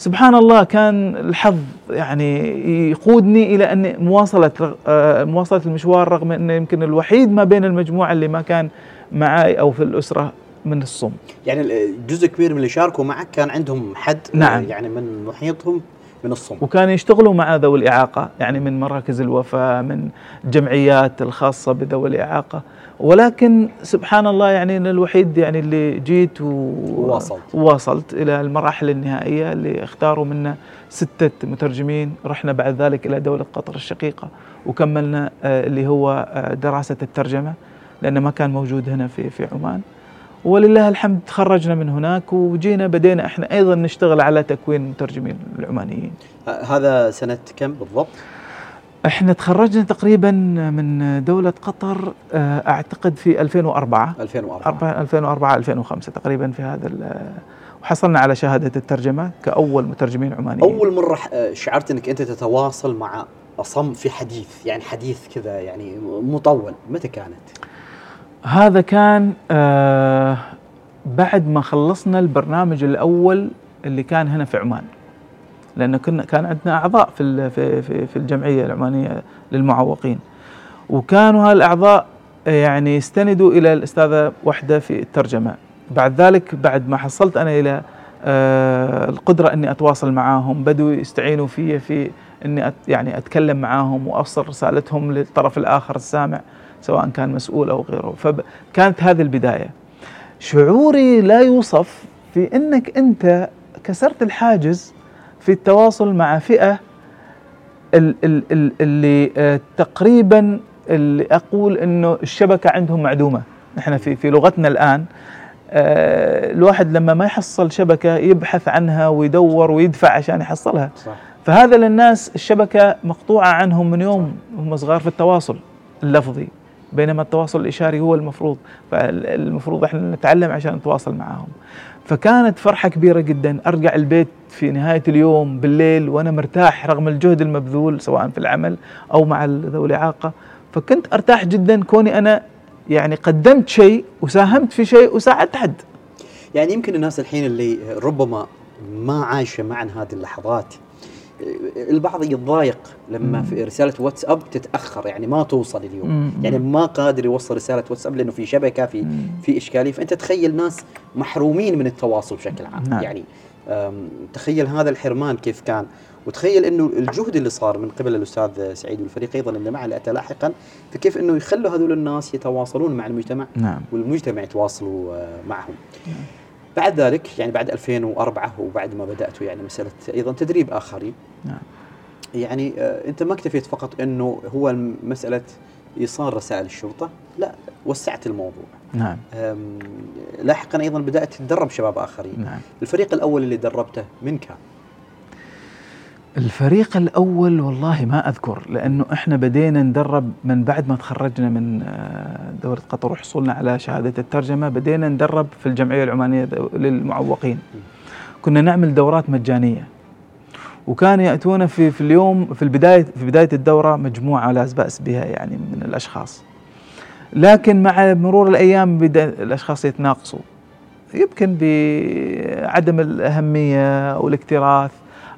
Speaker 2: سبحان الله كان الحظ يعني يقودني إلى أن مواصلة آه، مواصلة المشوار رغم أنه يمكن الوحيد ما بين المجموعة اللي ما كان معي أو في الأسرة من الصم.
Speaker 1: يعني جزء كبير من اللي شاركوا معك كان عندهم حد
Speaker 2: نعم.
Speaker 1: يعني من محيطهم؟ من الصم
Speaker 2: وكانوا يشتغلوا مع ذوي الإعاقة يعني من مراكز الوفاة من الجمعيات الخاصة بذوي الإعاقة. ولكن سبحان الله يعني أنا الوحيد يعني اللي جيت
Speaker 1: وواصلت.
Speaker 2: وواصلت إلى المراحل النهائية اللي اختاروا منا ستة مترجمين. رحنا بعد ذلك إلى دولة قطر الشقيقة وكملنا آه، اللي هو آه، دراسة الترجمة لأنه ما كان موجود هنا في في عمان. ولله الحمد تخرجنا من هناك وجينا بدينا إحنا أيضا نشتغل على تكوين المترجمين العمانيين.
Speaker 1: هذا سنة كم بالضبط؟
Speaker 2: إحنا تخرجنا تقريبا من دولة قطر آه، أعتقد في 2004
Speaker 1: 2004
Speaker 2: 2004 2005 تقريبا في هذا وحصلنا على شهادة الترجمة كأول مترجمين عمانيين
Speaker 1: أول مرة آه، شعرت أنك أنت تتواصل مع أصم في حديث يعني حديث كذا يعني مطول متى كانت؟
Speaker 2: هذا كان آه بعد ما خلصنا البرنامج الأول اللي كان هنا في عمان. لأنه كنا كان عندنا أعضاء في في في الجمعية العمانية للمعوقين. وكانوا هالأعضاء يعني يستندوا إلى الأستاذة وحدة في الترجمة. بعد ذلك بعد ما حصلت أنا إلى آه القدرة إني أتواصل معاهم بدوا يستعينوا في في إني أت يعني أتكلم معاهم وأوصل رسالتهم للطرف الآخر السامع. سواء كان مسؤول أو غيره. فكانت هذه البداية. شعوري لا يوصف في إنك أنت كسرت الحاجز في التواصل مع فئة اللي آه، تقريبا اللي أقول إنه الشبكة عندهم معدومة. إحنا في في لغتنا الآن آه، الواحد لما ما يحصل شبكة يبحث عنها ويدور ويدفع عشان يحصلها.
Speaker 1: صح.
Speaker 2: فهذا للناس الشبكة مقطوعة عنهم من يوم هم صغار في التواصل اللفظي. بينما التواصل الإشاري هو المفروض. فالمفروض إحنا نتعلم عشان نتواصل معاهم. فكانت فرحة كبيرة جدا. أرجع البيت في نهاية اليوم بالليل وأنا مرتاح رغم الجهد المبذول سواء في العمل أو مع ذوي الإعاقة. فكنت أرتاح جدا كوني أنا يعني قدمت شيء وساهمت في شيء وساعدت حد.
Speaker 1: يعني يمكن الناس الحين اللي ربما ما عايشة معنا هذه اللحظات البعض يتضايق لما في رسالة واتساب تتأخر يعني ما توصل اليوم. يعني ما قادر يوصل رسالة واتساب لأنه في شبكة في في إشكالية. فأنت تخيل ناس محرومين من التواصل بشكل عام. نعم. يعني تخيل هذا الحرمان كيف كان. وتخيل إنه الجهد اللي صار من قبل الأستاذ سعيد والفريق أيضا اللي معه اللي اتى لاحقا فكيف إنه يخلوا هذول الناس يتواصلون مع المجتمع؟
Speaker 2: نعم.
Speaker 1: والمجتمع يتواصلوا آه، معهم. نعم. بعد ذلك يعني بعد 2004 وبعد ما بداتوا يعني مسألة أيضا تدريب آخرين.
Speaker 2: نعم.
Speaker 1: يعني آه أنت ما اكتفيت فقط إنه هو مسألة إيصال رسائل الشرطة لا وسعت الموضوع.
Speaker 2: نعم.
Speaker 1: لاحقا أيضا بدأت تدرب شباب آخرين.
Speaker 2: نعم.
Speaker 1: الفريق الأول اللي دربته من كان؟
Speaker 2: الفريق الأول والله ما أذكر لأنه إحنا بدينا ندرب من بعد ما تخرجنا من آه، دورة قطر وحصولنا على شهادة الترجمة بدينا ندرب في الجمعية العمانية دو- للمعوقين. كنا نعمل دورات مجانية. وكان يأتون في في اليوم في البداية في بداية الدورة مجموعة لا بأس بها يعني من الأشخاص. لكن مع مرور الأيام بدأ الأشخاص يتناقصوا. يمكن بعدم الأهمية أو الاكتراث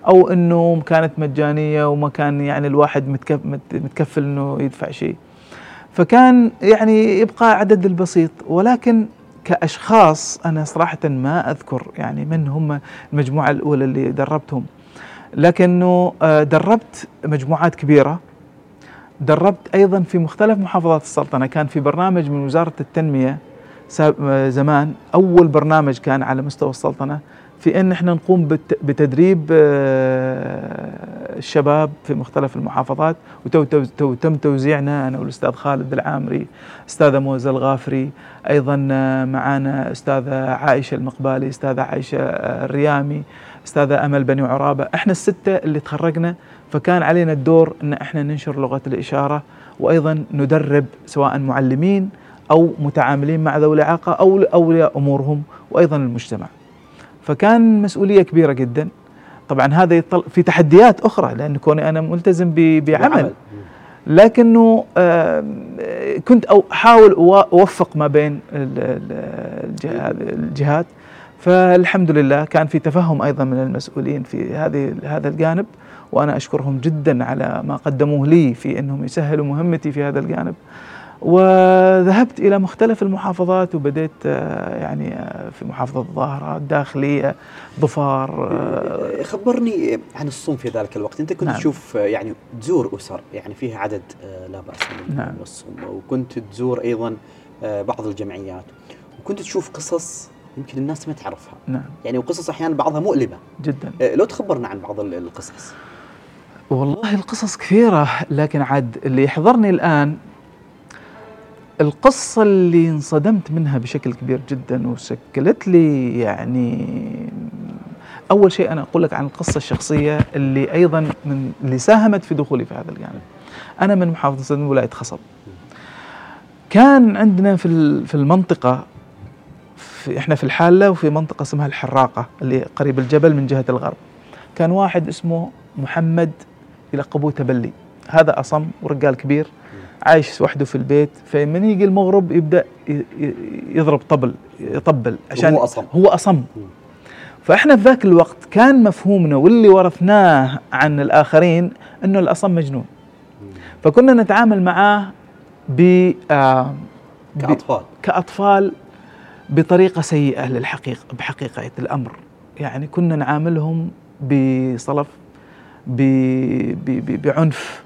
Speaker 2: أو انه كانت مجانية وما كان يعني الواحد متكف مت- متكفل إنه يدفع شيء. فكان يعني يبقى عدد البسيط ولكن كأشخاص أنا صراحة ما أذكر يعني من هم المجموعة الأولى اللي دربتهم. لكنه آه، دربت مجموعات كبيرة. دربت أيضا في مختلف محافظات السلطنة. كان في برنامج من وزارة التنمية آه، زمان أول برنامج كان على مستوى السلطنة. في إن إحنا نقوم بت- بتدريب آه، الشباب في مختلف المحافظات وتو تو- تو- تم توزيعنا أنا والأستاذ خالد العامري أستاذة موزة الغافري أيضا آه، معانا أستاذة عائشة المقبالي أستاذة عائشة آه، الريامي أستاذة أمل بني عرابة إحنا الستة اللي تخرجنا فكان علينا الدور إن إحنا ننشر لغة الإشارة وأيضا ندرب سواء معلمين أو متعاملين مع ذوي الإعاقة أو اولياء امورهم وأيضا المجتمع. فكان مسؤولية كبيرة جدا. طبعا هذا يطل في تحديات أخرى لأن كوني أنا ملتزم ب- بعمل. لكنه كنت أحاول أوفق ما بين ال- ال- الجهات, الجهات. فالحمد لله كان في تفهم أيضا من المسؤولين في هذه هذا الجانب وأنا أشكرهم جدا على ما قدموه لي في إنهم يسهلوا مهمتي في هذا الجانب. وذهبت إلى مختلف المحافظات وبديت آه، يعني آه، في محافظة الظاهرة الداخلية ظفار آه،
Speaker 1: خبرني عن الصوم في ذلك الوقت. أنت كنت
Speaker 2: نعم.
Speaker 1: تشوف يعني تزور أسر يعني فيها عدد لا بأس من
Speaker 2: نعم.
Speaker 1: من الصوم وكنت تزور أيضا آه، بعض الجمعيات. وكنت تشوف قصص يمكن الناس ما تعرفها.
Speaker 2: نعم.
Speaker 1: يعني وقصص أحيانا بعضها مؤلمة.
Speaker 2: جدا.
Speaker 1: لو تخبرنا عن بعض ال- القصص.
Speaker 2: والله القصص كثيرة لكن عاد اللي يحضرني الآن القصة اللي انصدمت منها بشكل كبير جدا وشكلت لي يعني أول شيء أنا أقول لك عن القصة الشخصية اللي أيضا من اللي ساهمت في دخولي في هذا الجانب. أنا من محافظة سدن ولاية خصب. كان عندنا في في المنطقة في إحنا في الحالة وفي منطقة اسمها الحراقة اللي قريب الجبل من جهة الغرب. كان واحد اسمه محمد يلقبوه تبلي. هذا أصم ورجال كبير. عايش وحده في البيت فمن يجي المغرب يبدأ ي- ي- يضرب طبل يطبل عشان
Speaker 1: وهو أصم.
Speaker 2: هو أصم. فإحنا في ذاك الوقت كان مفهومنا واللي ورثناه عن الآخرين أنه الأصم مجنون. فكنا نتعامل معاه ب آه،
Speaker 1: كأطفال.
Speaker 2: كأطفال بطريقة سيئة للحقيقة بحقيقة الأمر. يعني كنا نعاملهم بصلف ب- ب- ب- بعنف.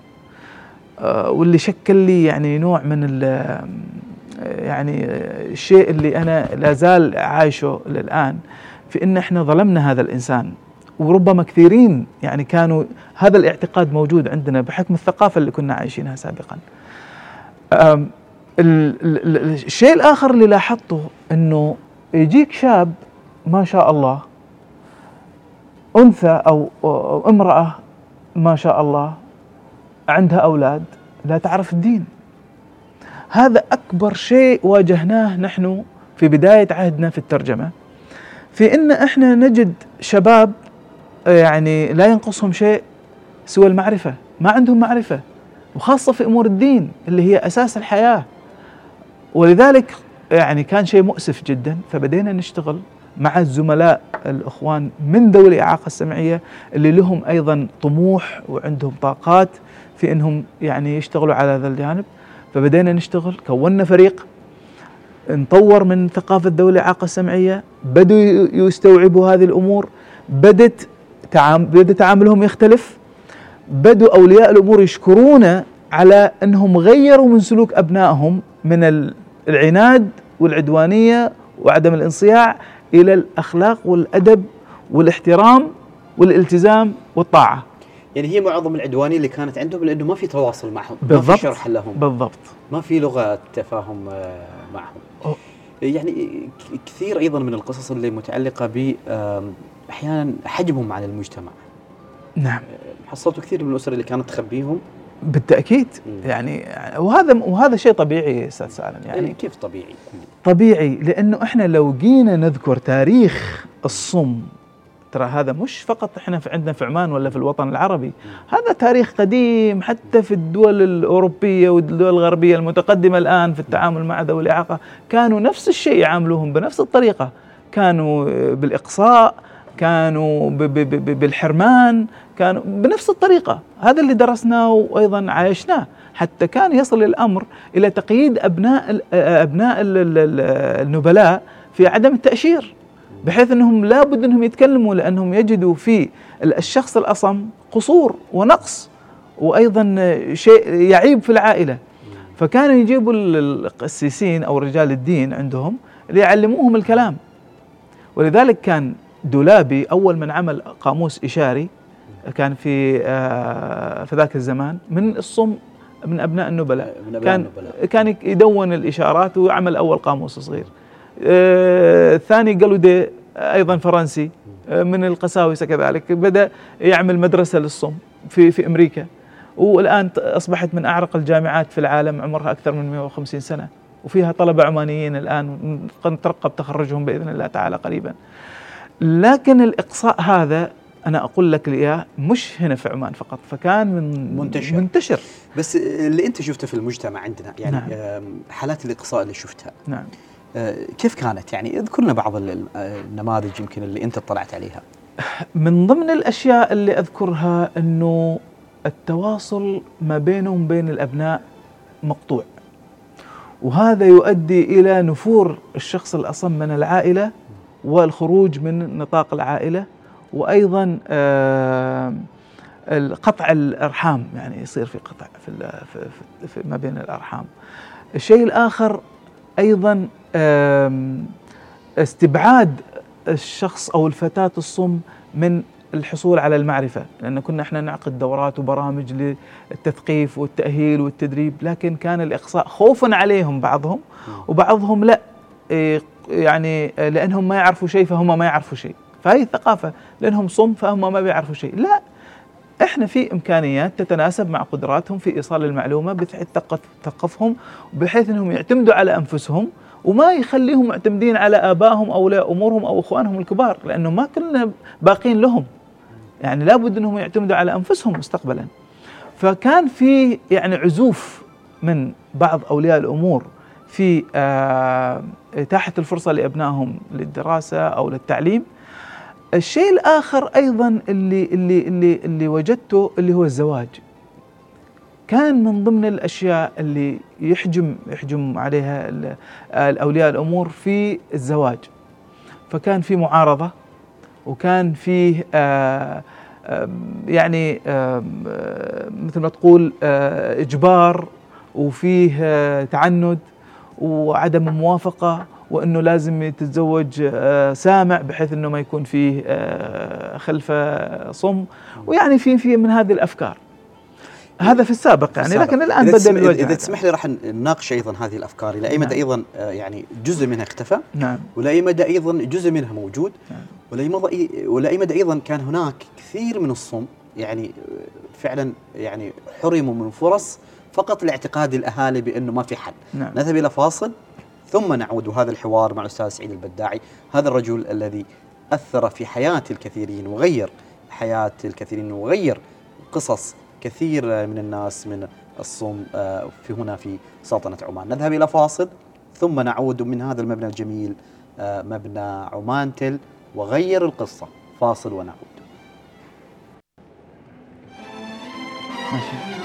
Speaker 2: واللي شكل لي يعني نوع من ال يعني الشيء اللي أنا لا زال عايشه للآن في إن إحنا ظلمنا هذا الإنسان. وربما كثيرين يعني كانوا هذا الاعتقاد موجود عندنا بحكم الثقافة اللي كنا عايشينها سابقا. الشيء الآخر اللي لاحظته أنه يجيك شاب ما شاء الله أنثى أو أو امرأة ما شاء الله عندها أولاد لا تعرف الدين. هذا أكبر شيء واجهناه نحن في بداية عهدنا في الترجمة في أن إحنا نجد شباب يعني لا ينقصهم شيء سوى المعرفة ما عندهم معرفة وخاصة في أمور الدين اللي هي أساس الحياة. ولذلك يعني كان شيء مؤسف جدا فبدينا نشتغل مع الزملاء الأخوان من ذوي الإعاقة السمعية اللي لهم أيضا طموح وعندهم طاقات في أنهم يعني يشتغلوا على هذا الجانب. فبدينا نشتغل كونا فريق نطور من ثقافة ذوي الإعاقة السمعية بدوا يستوعبوا هذه الأمور بدت تعام بدأ تعاملهم يختلف بدوا أولياء الأمور يشكرونا على أنهم غيروا من سلوك أبنائهم من ال- العناد والعدوانية وعدم الانصياع إلى الأخلاق والأدب والإحترام والالتزام والطاعة.
Speaker 1: يعني هي معظم العدوانيه اللي كانت عندهم لأنه ما في تواصل معهم ما
Speaker 2: بالضبط.
Speaker 1: في شرح لهم.
Speaker 2: بالضبط.
Speaker 1: ما في لغة تفاهم آه، معهم.
Speaker 2: أوه.
Speaker 1: يعني كثير أيضا من القصص اللي متعلقة ب أحيانا حجمهم عن المجتمع.
Speaker 2: نعم.
Speaker 1: حصلتوا كثير من الأسر اللي كانت تخبيهم.
Speaker 2: بالتأكيد.
Speaker 1: مم.
Speaker 2: يعني وهذا وهذا شيء طبيعي أستاذ سالم
Speaker 1: يعني
Speaker 2: يعني
Speaker 1: كيف طبيعي؟
Speaker 2: طبيعي لأنه إحنا لو جينا نذكر تاريخ الصم ترى هذا مش فقط إحنا في عندنا في عمان ولا في الوطن العربي. هذا تاريخ قديم حتى في الدول الأوروبية والدول الغربية المتقدمة الآن في التعامل مع ذوي الإعاقة كانوا نفس الشيء يعاملوهم بنفس الطريقة. كانوا بالإقصاء كانوا بالحرمان كانوا بنفس الطريقة. هذا اللي درسناه وأيضا عايشناه. حتى كان يصل الأمر إلى تقييد ال- ال- النبلاء في عدم التأشير. بحيث إنهم لابد إنهم يتكلموا لأنهم يجدوا في ال- الشخص الأصم قصور ونقص وأيضا شيء يعيب في العائلة. فكانوا يجيبوا ال- القسيسين أو رجال الدين عندهم ليعلموهم الكلام. ولذلك كان دولابي أول من عمل قاموس إشاري كان في آه، في ذاك الزمان من الصم من أبناء النبلاء.
Speaker 1: من أبناء
Speaker 2: كان
Speaker 1: النبلاء.
Speaker 2: كان يدون الإشارات وعمل أول قاموس صغير. آه، الثاني جالودي أيضا فرنسي آه، من القساوسه كذلك بدأ يعمل مدرسة للصم في في أمريكا. والآن أصبحت من أعرق الجامعات في العالم عمرها أكثر من 150 سنة. وفيها طلبة عمانيين الآن نترقب تخرجهم بإذن الله تعالى قريبا. لكن الإقصاء هذا أنا أقول لك إياه مش هنا في عمان فقط فكان من
Speaker 1: منتشر.
Speaker 2: منتشر.
Speaker 1: بس اللي أنت شفته في المجتمع عندنا يعني
Speaker 2: نعم.
Speaker 1: حالات الإقصاء اللي شفتها.
Speaker 2: نعم.
Speaker 1: كيف كانت؟ يعني اذكر لنا بعض ال- آه، النماذج يمكن اللي انت اطلعت عليها.
Speaker 2: من ضمن الأشياء اللي أذكرها أنه التواصل ما بينهم وبين الأبناء مقطوع. وهذا يؤدي إلى نفور الشخص الأصم من العائلة والخروج من نطاق العائلة وأيضا آه، قطع الأرحام يعني يصير في قطع في, في, في ما بين الأرحام. الشيء الآخر أيضا استبعاد الشخص أو الفتاة الصم من الحصول على المعرفة. لأن كنا إحنا نعقد دورات وبرامج للتثقيف والتأهيل والتدريب لكن كان الإقصاء خوفا عليهم بعضهم وبعضهم لا. إيه، يعني لأنهم ما يعرفوا شيء فهم ما يعرفوا شيء. فهي الثقافه لأنهم صم فهم ما بيعرفوا شيء. لا إحنا في إمكانيات تتناسب مع قدراتهم في إيصال المعلومة بحيث تثقف- تثقفهم بحيث إنهم يعتمدوا على أنفسهم وما يخليهم معتمدين على آبائهم أو أمورهم أو إخوانهم الكبار لأنه ما كلنا باقين لهم. يعني لابد إنهم يعتمدوا على أنفسهم مستقبلا. فكان في يعني عزوف من بعض أولياء الأمور في آه، الفرصة لأبنائهم للدراسة أو للتعليم. الشيء الآخر أيضا اللي اللي اللي اللي وجدته اللي هو الزواج. كان من ضمن الأشياء اللي يحجم يحجم عليها ال- الأولياء الأمور في الزواج. فكان في معارضة وكان فيه آه آم، يعني آم، آه، مثل ما تقول آه، إجبار وفيه آه، تعنت وعدم موافقة وأنه لازم تتزوج آه، سامع بحيث إنه ما يكون فيه آه، خلفة صم. ويعني في في من هذه الأفكار. هذا في السابق يعني
Speaker 1: السابق.
Speaker 2: لكن الآن
Speaker 1: بدأ
Speaker 2: الوجه
Speaker 1: إذا تسمح لي راح نناقش أيضا هذه الأفكار. إلى أي مدى
Speaker 2: نعم.
Speaker 1: أيضا آه، يعني جزء منها اختفى؟
Speaker 2: نعم.
Speaker 1: ولا أي مدى أيضا جزء منها موجود؟
Speaker 2: نعم.
Speaker 1: ولا أي مدى ولا أي مدى أيضا كان هناك كثير من الصم يعني فعلا يعني حرموا من فرص فقط لاعتقاد الأهالي بأنه ما في حل.
Speaker 2: نعم.
Speaker 1: نذهب إلى فاصل. ثم نعود هذا الحوار مع الأستاذ سعيد البداعي. هذا الرجل الذي أثر في حياة الكثيرين وغير حياة الكثيرين وغير قصص كثير من الناس من الصوم آه، في هنا في سلطنة عمان. نذهب إلى فاصل ثم نعود من هذا المبنى الجميل آه، مبنى عمان تل وغير القصة. فاصل ونعود.
Speaker 2: ماشي.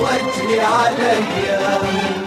Speaker 3: وطغى وجهي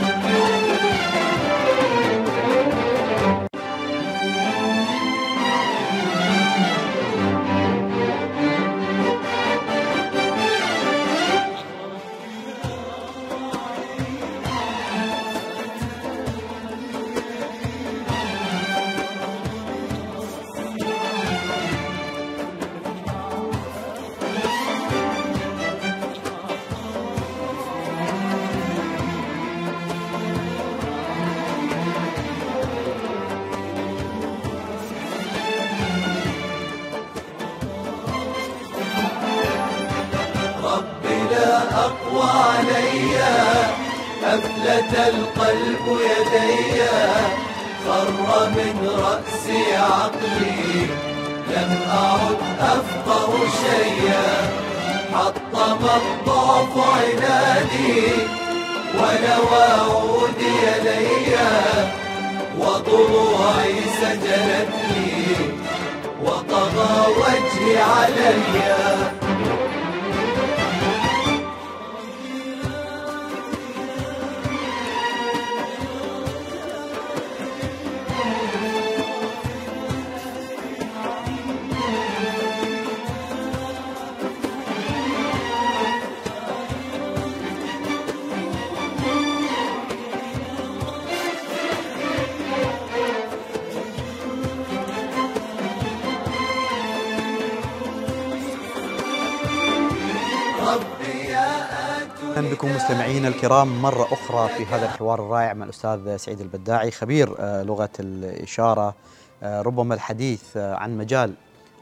Speaker 1: الرائع مع الأستاذ سعيد البداعي خبير آه، لغة الإشارة. آه، ربما الحديث آه، عن مجال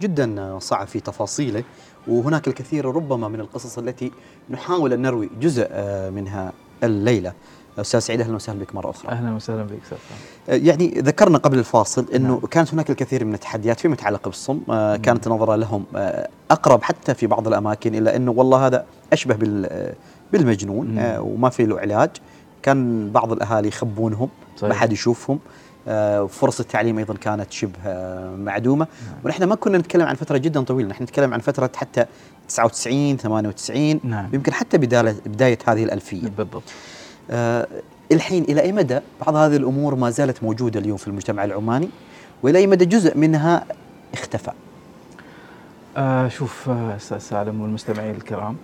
Speaker 1: جدا صعب في تفاصيله. وهناك الكثير ربما من القصص التي نحاول أن نروي جزء منها الليلة. أستاذ سعيد أهلا وسهلا بك مرة أخرى.
Speaker 2: أهلا وسهلا بك أستاذ
Speaker 1: يعني ذكرنا قبل الفاصل إنه نعم. كانت هناك الكثير من التحديات فيما يتعلق بالصم. نعم. كانت النظره لهم أقرب حتى في بعض الأماكن إلى إنه والله هذا أشبه بال بالمجنون آه وما في له علاج. كان بعض الأهالي يخبونهم ما حد يشوفهم. آه فرص التعليم أيضا كانت شبه آه معدومة. نعم. ونحن ما كنا نتكلم عن فترة جدا طويلة نحن نتكلم عن فترة حتى 99 98 نعم. يمكن حتى بداية بداية هذه الألفية.
Speaker 2: بالضبط.
Speaker 1: آه الحين إلى أي مدى بعض هذه الأمور ما زالت موجودة اليوم في المجتمع العماني؟ وإلى أي مدى جزء منها اختفى؟
Speaker 2: آه شوف آه، أستاذ سالم والمستمعين الكرام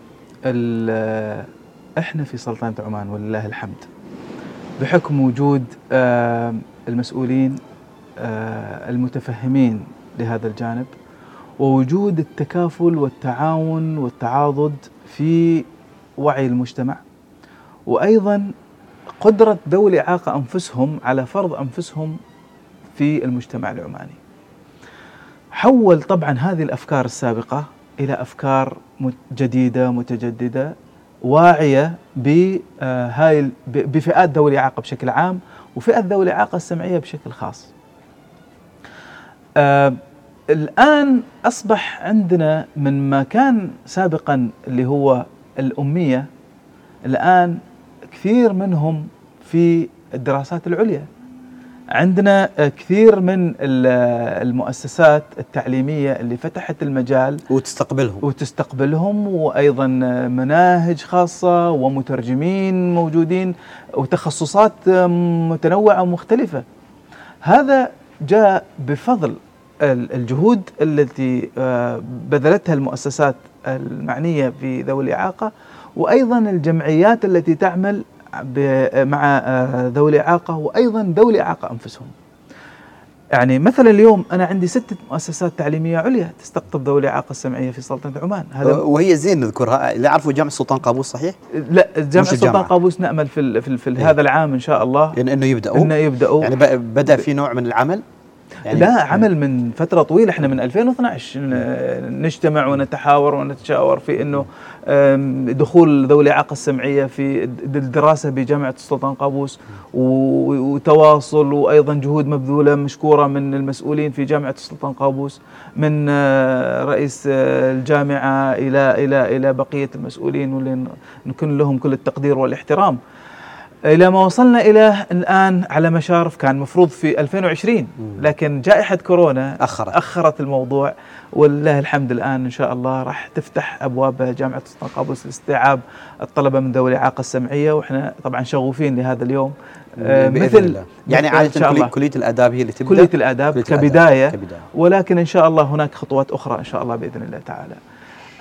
Speaker 2: إحنا في سلطنة عمان ولله الحمد بحكم وجود آه، المسؤولين آه، المتفهمين لهذا الجانب ووجود التكافل والتعاون والتعاضد في وعي المجتمع وأيضا قدرة ذوي الإعاقة أنفسهم على فرض أنفسهم في المجتمع العماني. حول طبعا هذه الأفكار السابقة إلى أفكار جديدة متجددة واعية بهاي بفئات ذوي الإعاقة بشكل عام وفئه ذوي الإعاقة السمعية بشكل خاص. آه الآن أصبح عندنا من ما كان سابقا اللي هو الأمية الآن كثير منهم في الدراسات العليا عندنا كثير من المؤسسات التعليمية اللي فتحت المجال
Speaker 1: وتستقبلهم.
Speaker 2: وتستقبلهم وأيضا مناهج خاصة ومترجمين موجودين وتخصصات متنوعة ومختلفة. هذا جاء بفضل الجهود التي آه، بذلتها المؤسسات المعنية في ذوي الإعاقة وأيضا الجمعيات التي تعمل مع آه، ذوي الإعاقة وأيضا ذوي الإعاقة أنفسهم. يعني مثلا اليوم أنا عندي ستة مؤسسات تعليمية عليا تستقطب ذوي الإعاقة السمعية في سلطنة عمان.
Speaker 1: هذا وهي زين نذكرها. اللي أعرفه جامعة السلطان قابوس صحيح؟
Speaker 2: لا جامعة السلطان قابوس نأمل في, في, في إيه؟ هذا العام إن شاء الله.
Speaker 1: يعني أنه يبدأوا.
Speaker 2: أنه يبدأوا.
Speaker 1: يعني بدأ في نوع من العمل.
Speaker 2: يعني لا عمل من فترة طويلة إحنا من 2012 نجتمع ونتحاور ونتشاور في إنه دخول ذوي الإعاقة السمعية في الدراسة بجامعة السلطان قابوس وتواصل وأيضا جهود مبذولة مشكورة من المسؤولين في جامعة السلطان قابوس من رئيس الجامعة إلى إلى إلى بقية المسؤولين واللي نكون لهم كل التقدير والإحترام. إلى ما وصلنا إلى الآن على مشارف كان مفروض في 2020 لكن جائحة كورونا
Speaker 1: أخرت.
Speaker 2: أخرت الموضوع ولله الحمد الآن إن شاء الله راح تفتح أبواب جامعة سلطان قابوس لاستيعاب الطلبة من ذوي الاعاقه السمعية وإحنا طبعا شغوفين لهذا اليوم.
Speaker 1: آه مثل الله. يعني عادة كلية, كلية الآداب هي اللي تبدأ.
Speaker 2: كلية الآداب كلية كبداية. كبداية. ولكن إن شاء الله هناك خطوات أخرى إن شاء الله بإذن الله تعالى.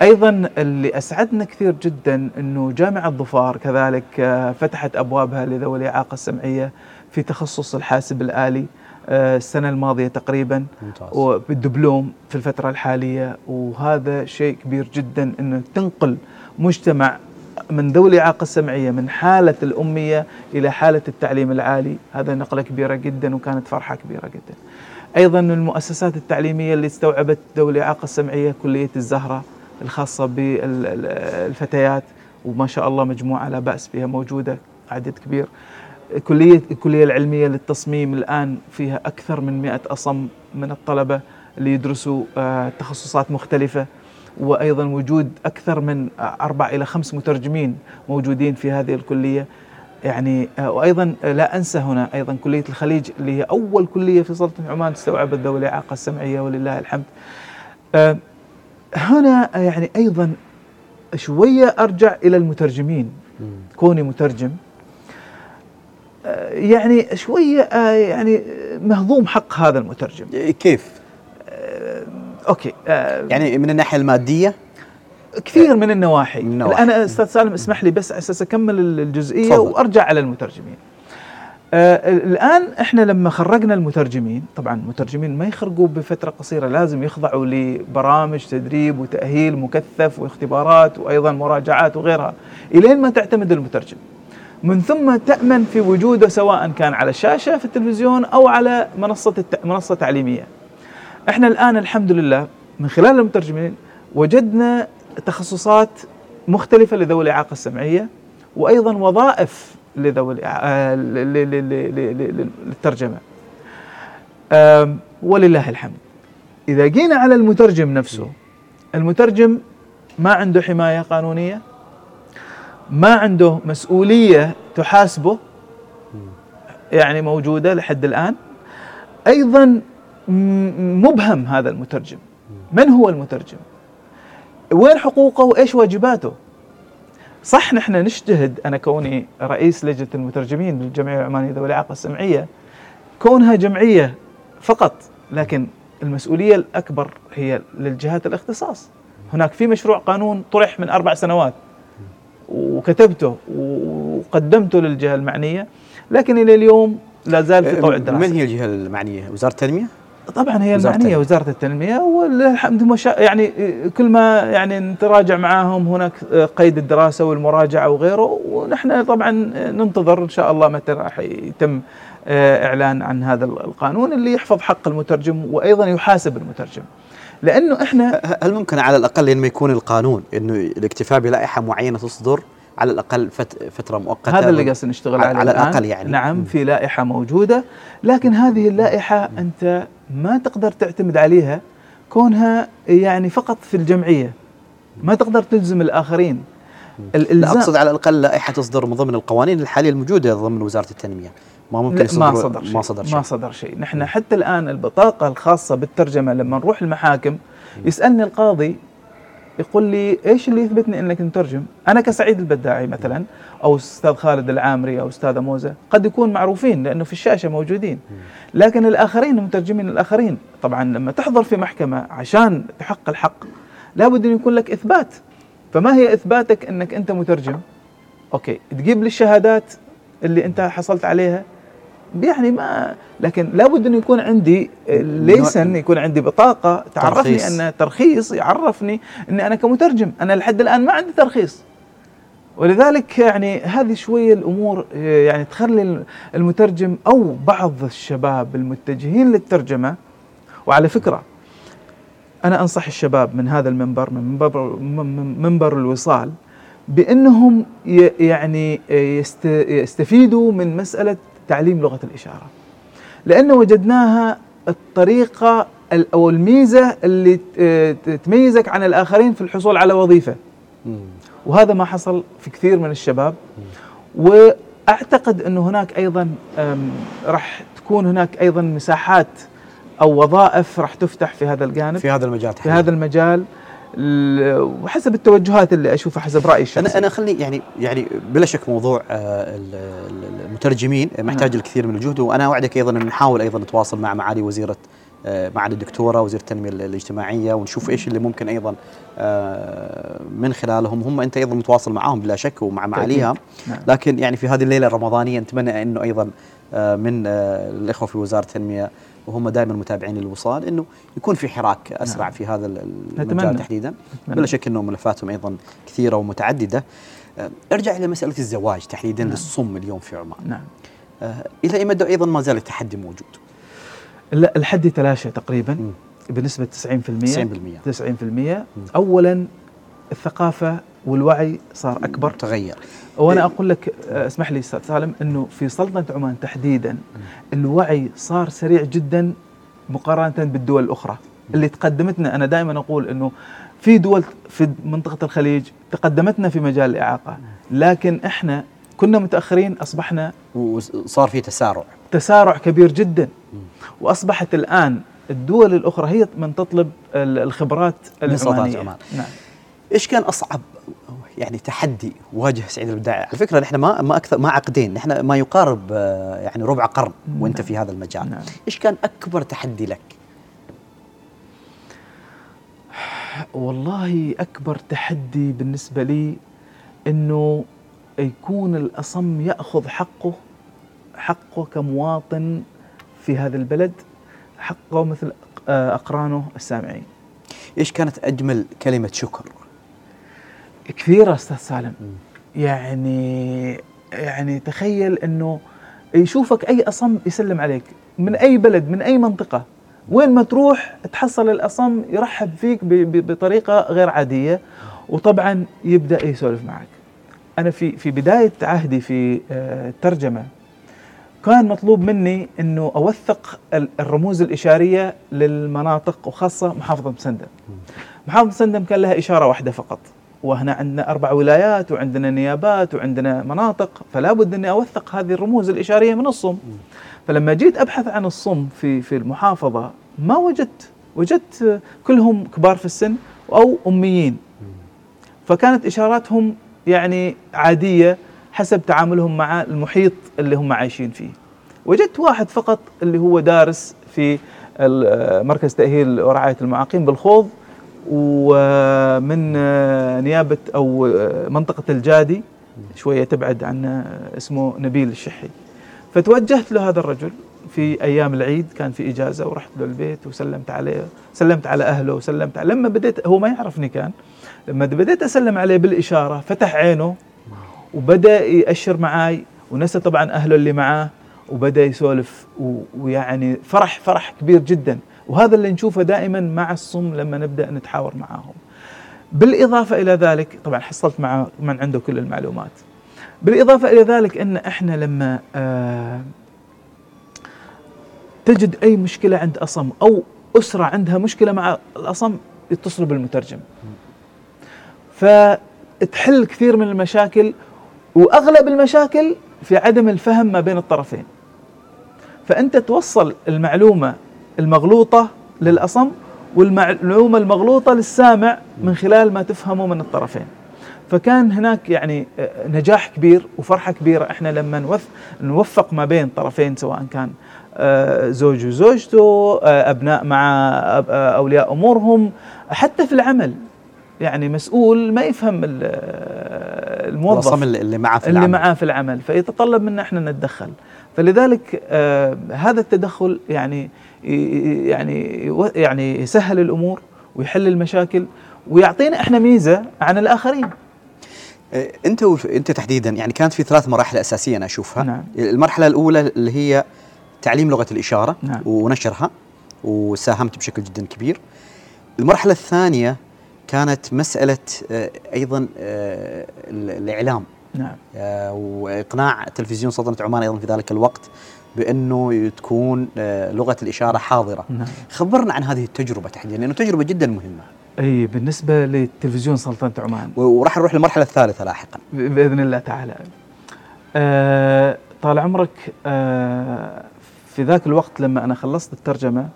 Speaker 2: أيضا اللي أسعدنا كثير جدا إنه جامعة ظفار كذلك آه، فتحت أبوابها لذوي الإعاقة السمعية في تخصص الحاسب الآلي آه، السنة الماضية تقريبا بالدبلوم في الفترة الحالية. وهذا شيء كبير جدا إنه تنقل مجتمع من ذوي الإعاقة السمعية من حالة الأمية إلى حالة التعليم العالي. هذا نقلة كبيرة جدا وكانت فرحة كبيرة جدا. أيضا المؤسسات التعليمية اللي استوعبت ذوي الإعاقة السمعية كلية الزهرة الخاصة بالفتيات وما شاء الله مجموعة لا بأس بها موجودة عدد كبير كلية الكلية العلمية للتصميم الآن فيها أكثر من مئة أصم من الطلبة اللي يدرسوا آه، تخصصات مختلفة وأيضا وجود أكثر من أربع إلى خمس مترجمين موجودين في هذه الكلية يعني آه، وأيضا لا أنسى هنا أيضا كلية الخليج اللي هي أول كلية في سلطنة عمان استوعبت ذوي الاعاقه السمعية ولله الحمد. هنا يعني أيضا شوية أرجع إلى المترجمين كوني مترجم. آه، يعني شوية آه، يعني مهضوم حق هذا المترجم.
Speaker 1: إيه، كيف؟
Speaker 2: آه، أوكي
Speaker 1: يعني من الناحية المادية؟
Speaker 2: كثير من النواحي, من النواحي. أنا أستاذ سالم اسمح لي بس أساس أكمل الجزئية فضل. وأرجع على المترجمين. آه الآن إحنا لما خرجنا المترجمين طبعا المترجمين ما يخرجوا بفترة قصيرة لازم يخضعوا لبرامج تدريب وتأهيل مكثف واختبارات وأيضا مراجعات وغيرها. إلين ما تعتمد المترجم. من ثم تأمن في وجوده سواء كان على الشاشة في التلفزيون أو على منصة الت... منصة تعليمية. إحنا الآن الحمد لله من خلال المترجمين وجدنا تخصصات مختلفة لذوي الإعاقة السمعية وأيضا وظائف لذوي آه، للترجمة. ولله الحمد. إذا جينا على المترجم نفسه المترجم ما عنده حماية قانونية؟ ما عنده مسؤولية تحاسبه؟ يعني موجودة لحد الآن؟ أيضا مبهم هذا المترجم. من هو المترجم؟ وين حقوقه؟ وإيش واجباته؟ صح نحن نجتهد أنا كوني رئيس لجنة المترجمين للجمعية العمانية ذوي الإعاقة السمعية كونها جمعية فقط لكن المسؤولية الأكبر هي للجهات الاختصاص هناك في مشروع قانون طرح من أربع سنوات وكتبته وقدمته للجهة المعنية لكن إلى اليوم لا زال في طوع الدراسة
Speaker 1: من هي الجهة المعنية؟ وزارة التنمية؟
Speaker 2: طبعا هي
Speaker 1: وزارة
Speaker 2: المعنية
Speaker 1: التنمية.
Speaker 2: وزارة التنمية والحمد شاء يعني كل ما يعني نتراجع معاهم هناك قيد الدراسة والمراجعة وغيره ونحن طبعا ننتظر إن شاء الله متى راح يتم آه، إعلان عن هذا القانون اللي يحفظ حق المترجم وأيضا يحاسب المترجم لأنه
Speaker 1: إحنا هل ممكن على الأقل لما يكون القانون إنه الاكتفاء بلائحة معينة تصدر على الأقل فت فترة مؤقتة
Speaker 2: هذا اللي قاعد نشتغل عليه
Speaker 1: على
Speaker 2: الآن.
Speaker 1: الأقل يعني.
Speaker 2: نعم. في لائحة موجودة لكن هذه اللائحة أنت ما تقدر تعتمد عليها كونها يعني فقط في الجمعية. ما تقدر تلزم الآخرين.
Speaker 1: لا أقصد على الأقل لائحة تصدر من ضمن القوانين الحالية الموجودة ضمن وزارة التنمية. ما ممكن
Speaker 2: ما صدر شيء.
Speaker 1: ما صدر شيء.
Speaker 2: ما صدر شيء. نحن حتى الآن البطاقة الخاصة بالترجمة لما نروح المحاكم يسألني القاضي يقول لي إيش اللي يثبتني إنك مترجم؟ أنا كسعيد البداعي مثلا أو أستاذ خالد العامري أو استاذه موزة قد يكون معروفين لأنه في الشاشة موجودين لكن الآخرين المترجمين الآخرين طبعا لما تحضر في محكمة عشان تحق الحق لابد أن يكون لك إثبات فما هي إثباتك إنك أنت مترجم؟ أوكي تجيب لي الشهادات اللي أنت حصلت عليها يعني ما لكن لابد انه يكون عندي ليسن يكون عندي بطاقة تعرفني
Speaker 1: ترخيص.
Speaker 2: أن ترخيص يعرفني أني أنا كمترجم. أنا لحد الآن ما عندي ترخيص. ولذلك يعني هذه شوية الأمور آه، يعني تخلي المترجم أو بعض الشباب المتجهين للترجمة. وعلى فكرة أنا أنصح الشباب من هذا المنبر من منبر من منبر الوصال بأنهم يعني يست يستفيدوا من مسألة تعليم لغة الإشارة. لأنه وجدناها الطريقة ال- أو الميزة اللي تميزك عن الآخرين في الحصول على وظيفة.
Speaker 1: مم.
Speaker 2: وهذا ما حصل في كثير من الشباب. وأعتقد انه هناك أيضا أم، راح تكون هناك أيضا مساحات أو وظائف راح تفتح في هذا الجانب.
Speaker 1: في هذا المجال
Speaker 2: في
Speaker 1: تحديداً.
Speaker 2: هذا المجال. وحسب التوجهات اللي أشوفها حسب رأيي الشخصي
Speaker 1: أنا أنا خلني يعني يعني بلا شك موضوع آه، ال- ال- المترجمين محتاج
Speaker 2: نعم.
Speaker 1: الكثير من الجهد وأنا أوعدك أيضا إن نحاول أيضا نتواصل مع معالي وزيرة آه، معالي الدكتورة وزير التنمية ال- الاجتماعية ونشوف إيش اللي ممكن أيضا آه، من خلالهم هم أنت أيضا متواصل معاهم بلا شك ومع معاليها
Speaker 2: نعم.
Speaker 1: لكن يعني في هذه الليلة الرمضانية نتمنى أنه أيضا من الإخوة في وزارة التنمية وهم دائما متابعين للوصال إنه يكون في حراك أسرع
Speaker 2: نعم.
Speaker 1: في هذا ال-
Speaker 2: نتمنى.
Speaker 1: المجال تحديدا.
Speaker 2: نتمنى.
Speaker 1: بلا شك إنه ملفاتهم أيضا كثيرة ومتعددة. آه، ارجع إلى مسألة الزواج تحديدا
Speaker 2: نعم.
Speaker 1: للصم اليوم في عمان.
Speaker 2: نعم.
Speaker 1: آه، إلى أي مدى أيضا ما زال التحدي موجود؟
Speaker 2: لا الحد يتلاشى تقريبا
Speaker 1: مم.
Speaker 2: بنسبة 90%
Speaker 1: 90%
Speaker 2: 90% اولا الثقافة والوعي صار أكبر.
Speaker 1: تغير.
Speaker 2: وأنا
Speaker 1: إيه.
Speaker 2: أقول لك آه، اسمح لي أستاذ سالم إنه في سلطنة عمان تحديدا الوعي صار سريع جدا مقارنة بالدول الأخرى. اللي تقدمتنا أنا دائما أقول إنه في دول في منطقة الخليج تقدمتنا في مجال الإعاقة لكن إحنا كنا متأخرين أصبحنا
Speaker 1: وصار في تسارع.
Speaker 2: تسارع كبير جدا. وأصبحت الآن الدول الأخرى هي من تطلب ال- الخبرات
Speaker 1: من
Speaker 2: العمانية.
Speaker 1: عمان.
Speaker 2: نعم.
Speaker 1: إيش كان أصعب يعني تحدي واجه سعيد البداعي على فكرة نحن ما ما أكثر ما عقدين نحن ما يقارب آه، يعني ربع قرن وأنت
Speaker 2: نعم.
Speaker 1: في هذا المجال.
Speaker 2: نعم.
Speaker 1: إيش كان أكبر تحدي لك؟
Speaker 2: والله أكبر تحدي بالنسبة لي إنه يكون الأصم يأخذ حقه حقه كمواطن في هذا البلد حقه مثل آه، أقرانه السامعين.
Speaker 1: إيش كانت أجمل كلمة شكر؟
Speaker 2: كثيره أستاذ سالم. يعني يعني تخيل إنه يشوفك أي أصم يسلم عليك من أي بلد من أي منطقة. وين ما تروح تحصل الأصم يرحب فيك بطريقة غير عادية وطبعا يبدأ يسولف معك. أنا في في بداية عهدي في آه، الترجمة كان مطلوب مني إنه أوثق ال- الرموز الإشارية للمناطق وخاصة محافظة مسندم محافظة مسندم كان لها إشارة واحدة فقط. وهنا عندنا أربع ولايات وعندنا نيابات وعندنا مناطق فلا بد أني أوثق هذه الرموز الإشارية من الصم. فلما جيت أبحث عن الصم في في المحافظة ما وجدت وجدت كلهم كبار في السن أو أميين. فكانت إشاراتهم يعني عادية حسب تعاملهم مع المحيط اللي هم عايشين فيه. وجدت واحد فقط اللي هو دارس في مركز تأهيل ورعاية المعاقين بالخوض. ومن نيابة أو منطقة الجادي شوية تبعد عن اسمه نبيل الشحي. فتوجهت له هذا الرجل في أيام العيد كان في إجازة ورحت له البيت وسلمت عليه سلمت على أهله وسلمت عليه. لما بديت هو ما يعرفني كان لما بديت أسلم عليه بالإشارة فتح عينه وبدأ يأشر معاي ونسى طبعا أهله اللي معاه وبدأ يسولف ويعني فرح فرح كبير جدا. وهذا اللي نشوفه دائما مع الصم لما نبدأ نتحاور معاهم. بالإضافة إلى ذلك طبعا حصلت مع من عنده كل المعلومات. بالإضافة إلى ذلك أن إحنا لما آه تجد أي مشكلة عند أصم أو أسرة عندها مشكلة مع الأصم يتصلوا بالمترجم. فتحل كثير من المشاكل وأغلب المشاكل في عدم الفهم ما بين الطرفين. فأنت توصل المعلومة المغلوطة للأصم والمعلومة المغلوطة للسامع من خلال ما تفهمه من الطرفين. فكان هناك يعني نجاح كبير وفرحة كبيرة. إحنا لما نوف- نوفق ما بين طرفين سواء كان آه، زوج وزوجته آه، أبناء مع آه، أولياء أمورهم. حتى في العمل يعني مسؤول ما يفهم ال- الموظف
Speaker 1: اللي اللي معه في
Speaker 2: اللي
Speaker 1: العمل.
Speaker 2: معاه في العمل. فيتطلب منا إحنا نتدخل. فلذلك آه هذا التدخل يعني يعني يعني يسهل الأمور ويحل المشاكل ويعطينا إحنا ميزة عن الآخرين
Speaker 1: آه، أنت وف- أنت تحديدا يعني كانت في ثلاث مراحل أساسية أنا أشوفها
Speaker 2: نعم.
Speaker 1: المرحلة الأولى اللي هي تعليم لغة الإشارة
Speaker 2: نعم.
Speaker 1: ونشرها وساهمت بشكل جدا كبير المرحلة الثانية كانت مسألة آه، أيضا ال- الإعلام
Speaker 2: نعم.
Speaker 1: آه، وإقناع تلفزيون سلطنه عمان أيضا في ذلك الوقت بأنه تكون آه، لغة الإشارة حاضرة.
Speaker 2: نعم.
Speaker 1: خبرنا عن هذه التجربة تحديدا لأنه تجربة جدا مهمة.
Speaker 2: أي بالنسبة للتلفزيون سلطنة عمان.
Speaker 1: وراح نروح للمرحلة الثالثة لاحقا.
Speaker 2: بإذن الله تعالى. آه طال عمرك آه في ذاك الوقت لما أنا خلصت الترجمة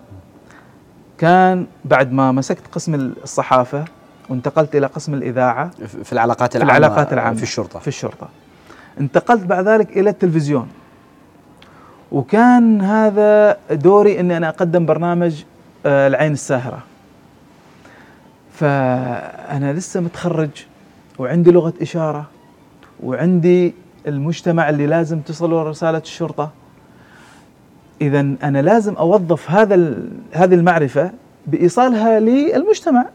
Speaker 2: كان بعد ما مسكت قسم الصحافة وانتقلت إلى قسم الإذاعة.
Speaker 1: في في العلاقات
Speaker 2: في
Speaker 1: العامة
Speaker 2: العلاقات العامة.
Speaker 1: في الشرطة.
Speaker 2: في الشرطة. انتقلت بعد ذلك إلى التلفزيون. وكان هذا دوري أني أنا أقدم برنامج آه، العين الساهرة. فأنا لسه متخرج وعندي لغة إشارة وعندي المجتمع اللي لازم تصله رسالة الشرطة. إذا أنا لازم أوظف هذا هذه المعرفة بإيصالها للمجتمع.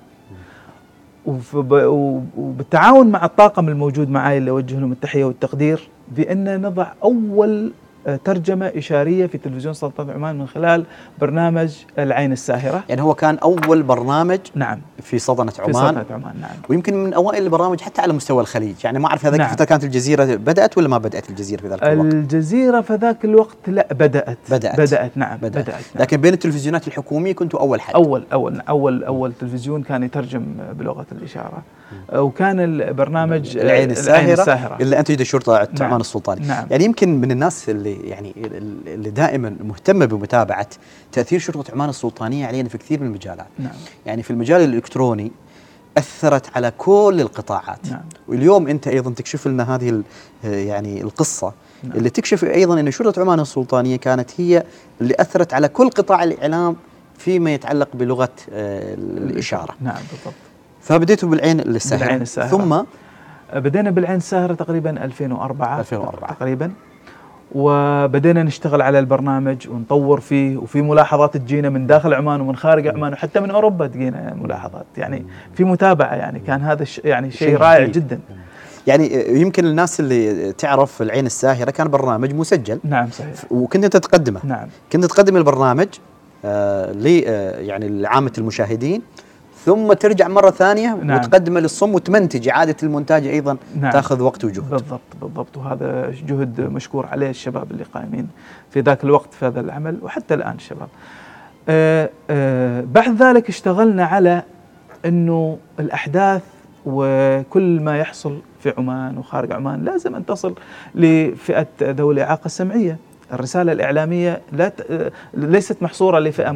Speaker 2: وبالتعاون مع الطاقم الموجود معي اللي اوجه لهم التحية والتقدير بأن نضع أول ترجمة إشارية في تلفزيون سلطنة عمان من خلال برنامج العين الساهرة.
Speaker 1: يعني هو كان أول برنامج
Speaker 2: نعم.
Speaker 1: في سلطنة
Speaker 2: في
Speaker 1: عمان
Speaker 2: سلطنة عمان. نعم.
Speaker 1: ويمكن من أوائل البرامج حتى على مستوى الخليج. يعني ما أعرف هذاك
Speaker 2: نعم.
Speaker 1: الفترة كانت الجزيرة بدأت ولا ما بدأت الجزيرة في ذلك الوقت؟
Speaker 2: الجزيرة في ذاك الوقت لا بدأت.
Speaker 1: بدأت.
Speaker 2: بدأت نعم
Speaker 1: بدأت,
Speaker 2: بدأت, نعم.
Speaker 1: لكن بين التلفزيونات الحكومية كنتوا أول حد؟
Speaker 2: أول أول أول أول تلفزيون كان يترجم بلغة الإشارة. آه، وكان البرنامج
Speaker 1: العين الساهرة,
Speaker 2: الساهرة.
Speaker 1: اللي انتجت شرطه
Speaker 2: نعم.
Speaker 1: عمان السلطاني
Speaker 2: نعم.
Speaker 1: يعني يمكن من الناس اللي يعني اللي دائما مهتمة بمتابعة تأثير شرطة عمان السلطانية علينا في كثير من المجالات
Speaker 2: نعم
Speaker 1: يعني في المجال الإلكتروني أثرت على كل القطاعات
Speaker 2: نعم.
Speaker 1: واليوم أنت أيضا تكشف لنا هذه يعني القصة
Speaker 2: نعم.
Speaker 1: اللي تكشف أيضا أن شرطة عمان السلطانية كانت هي اللي أثرت على كل قطاع الإعلام فيما يتعلق بلغة آه، الإشارة
Speaker 2: نعم بالضبط
Speaker 1: فبديتوا بالعين الساهره
Speaker 2: بالعين الساهرة.
Speaker 1: ثم
Speaker 2: بدينا بالعين الساهرة تقريبا 2004
Speaker 1: 2004.
Speaker 2: تقريبا. وبدينا نشتغل على البرنامج ونطور فيه وفي ملاحظات تجينا من داخل عمان ومن خارج عمان وحتى من أوروبا تجينا ملاحظات. يعني في متابعة يعني كان هذا يعني شيء رائع. جدا.
Speaker 1: يعني يمكن الناس اللي تعرف العين الساهره كان برنامج مسجل.
Speaker 2: نعم صحيح.
Speaker 1: وكنت أنت تقدمه.
Speaker 2: نعم.
Speaker 1: كنت تقدم البرنامج آه ل آه يعني لعامة المشاهدين. ثم ترجع مرة ثانية
Speaker 2: نعم.
Speaker 1: وتقدمه للصم وتمنتج اعاده المونتاج أيضا
Speaker 2: نعم.
Speaker 1: تأخذ وقت وجهد
Speaker 2: بالضبط بالضبط وهذا جهد مشكور عليه الشباب اللي قائمين في ذاك الوقت في هذا العمل وحتى الآن الشباب. آه آه بعد ذلك اشتغلنا على إنه الأحداث وكل ما يحصل في عمان وخارج عمان لازم أن تصل لفئة ذوي الإعاقة السمعية. الرسالة الإعلامية لا آه، ليست محصورة لفئة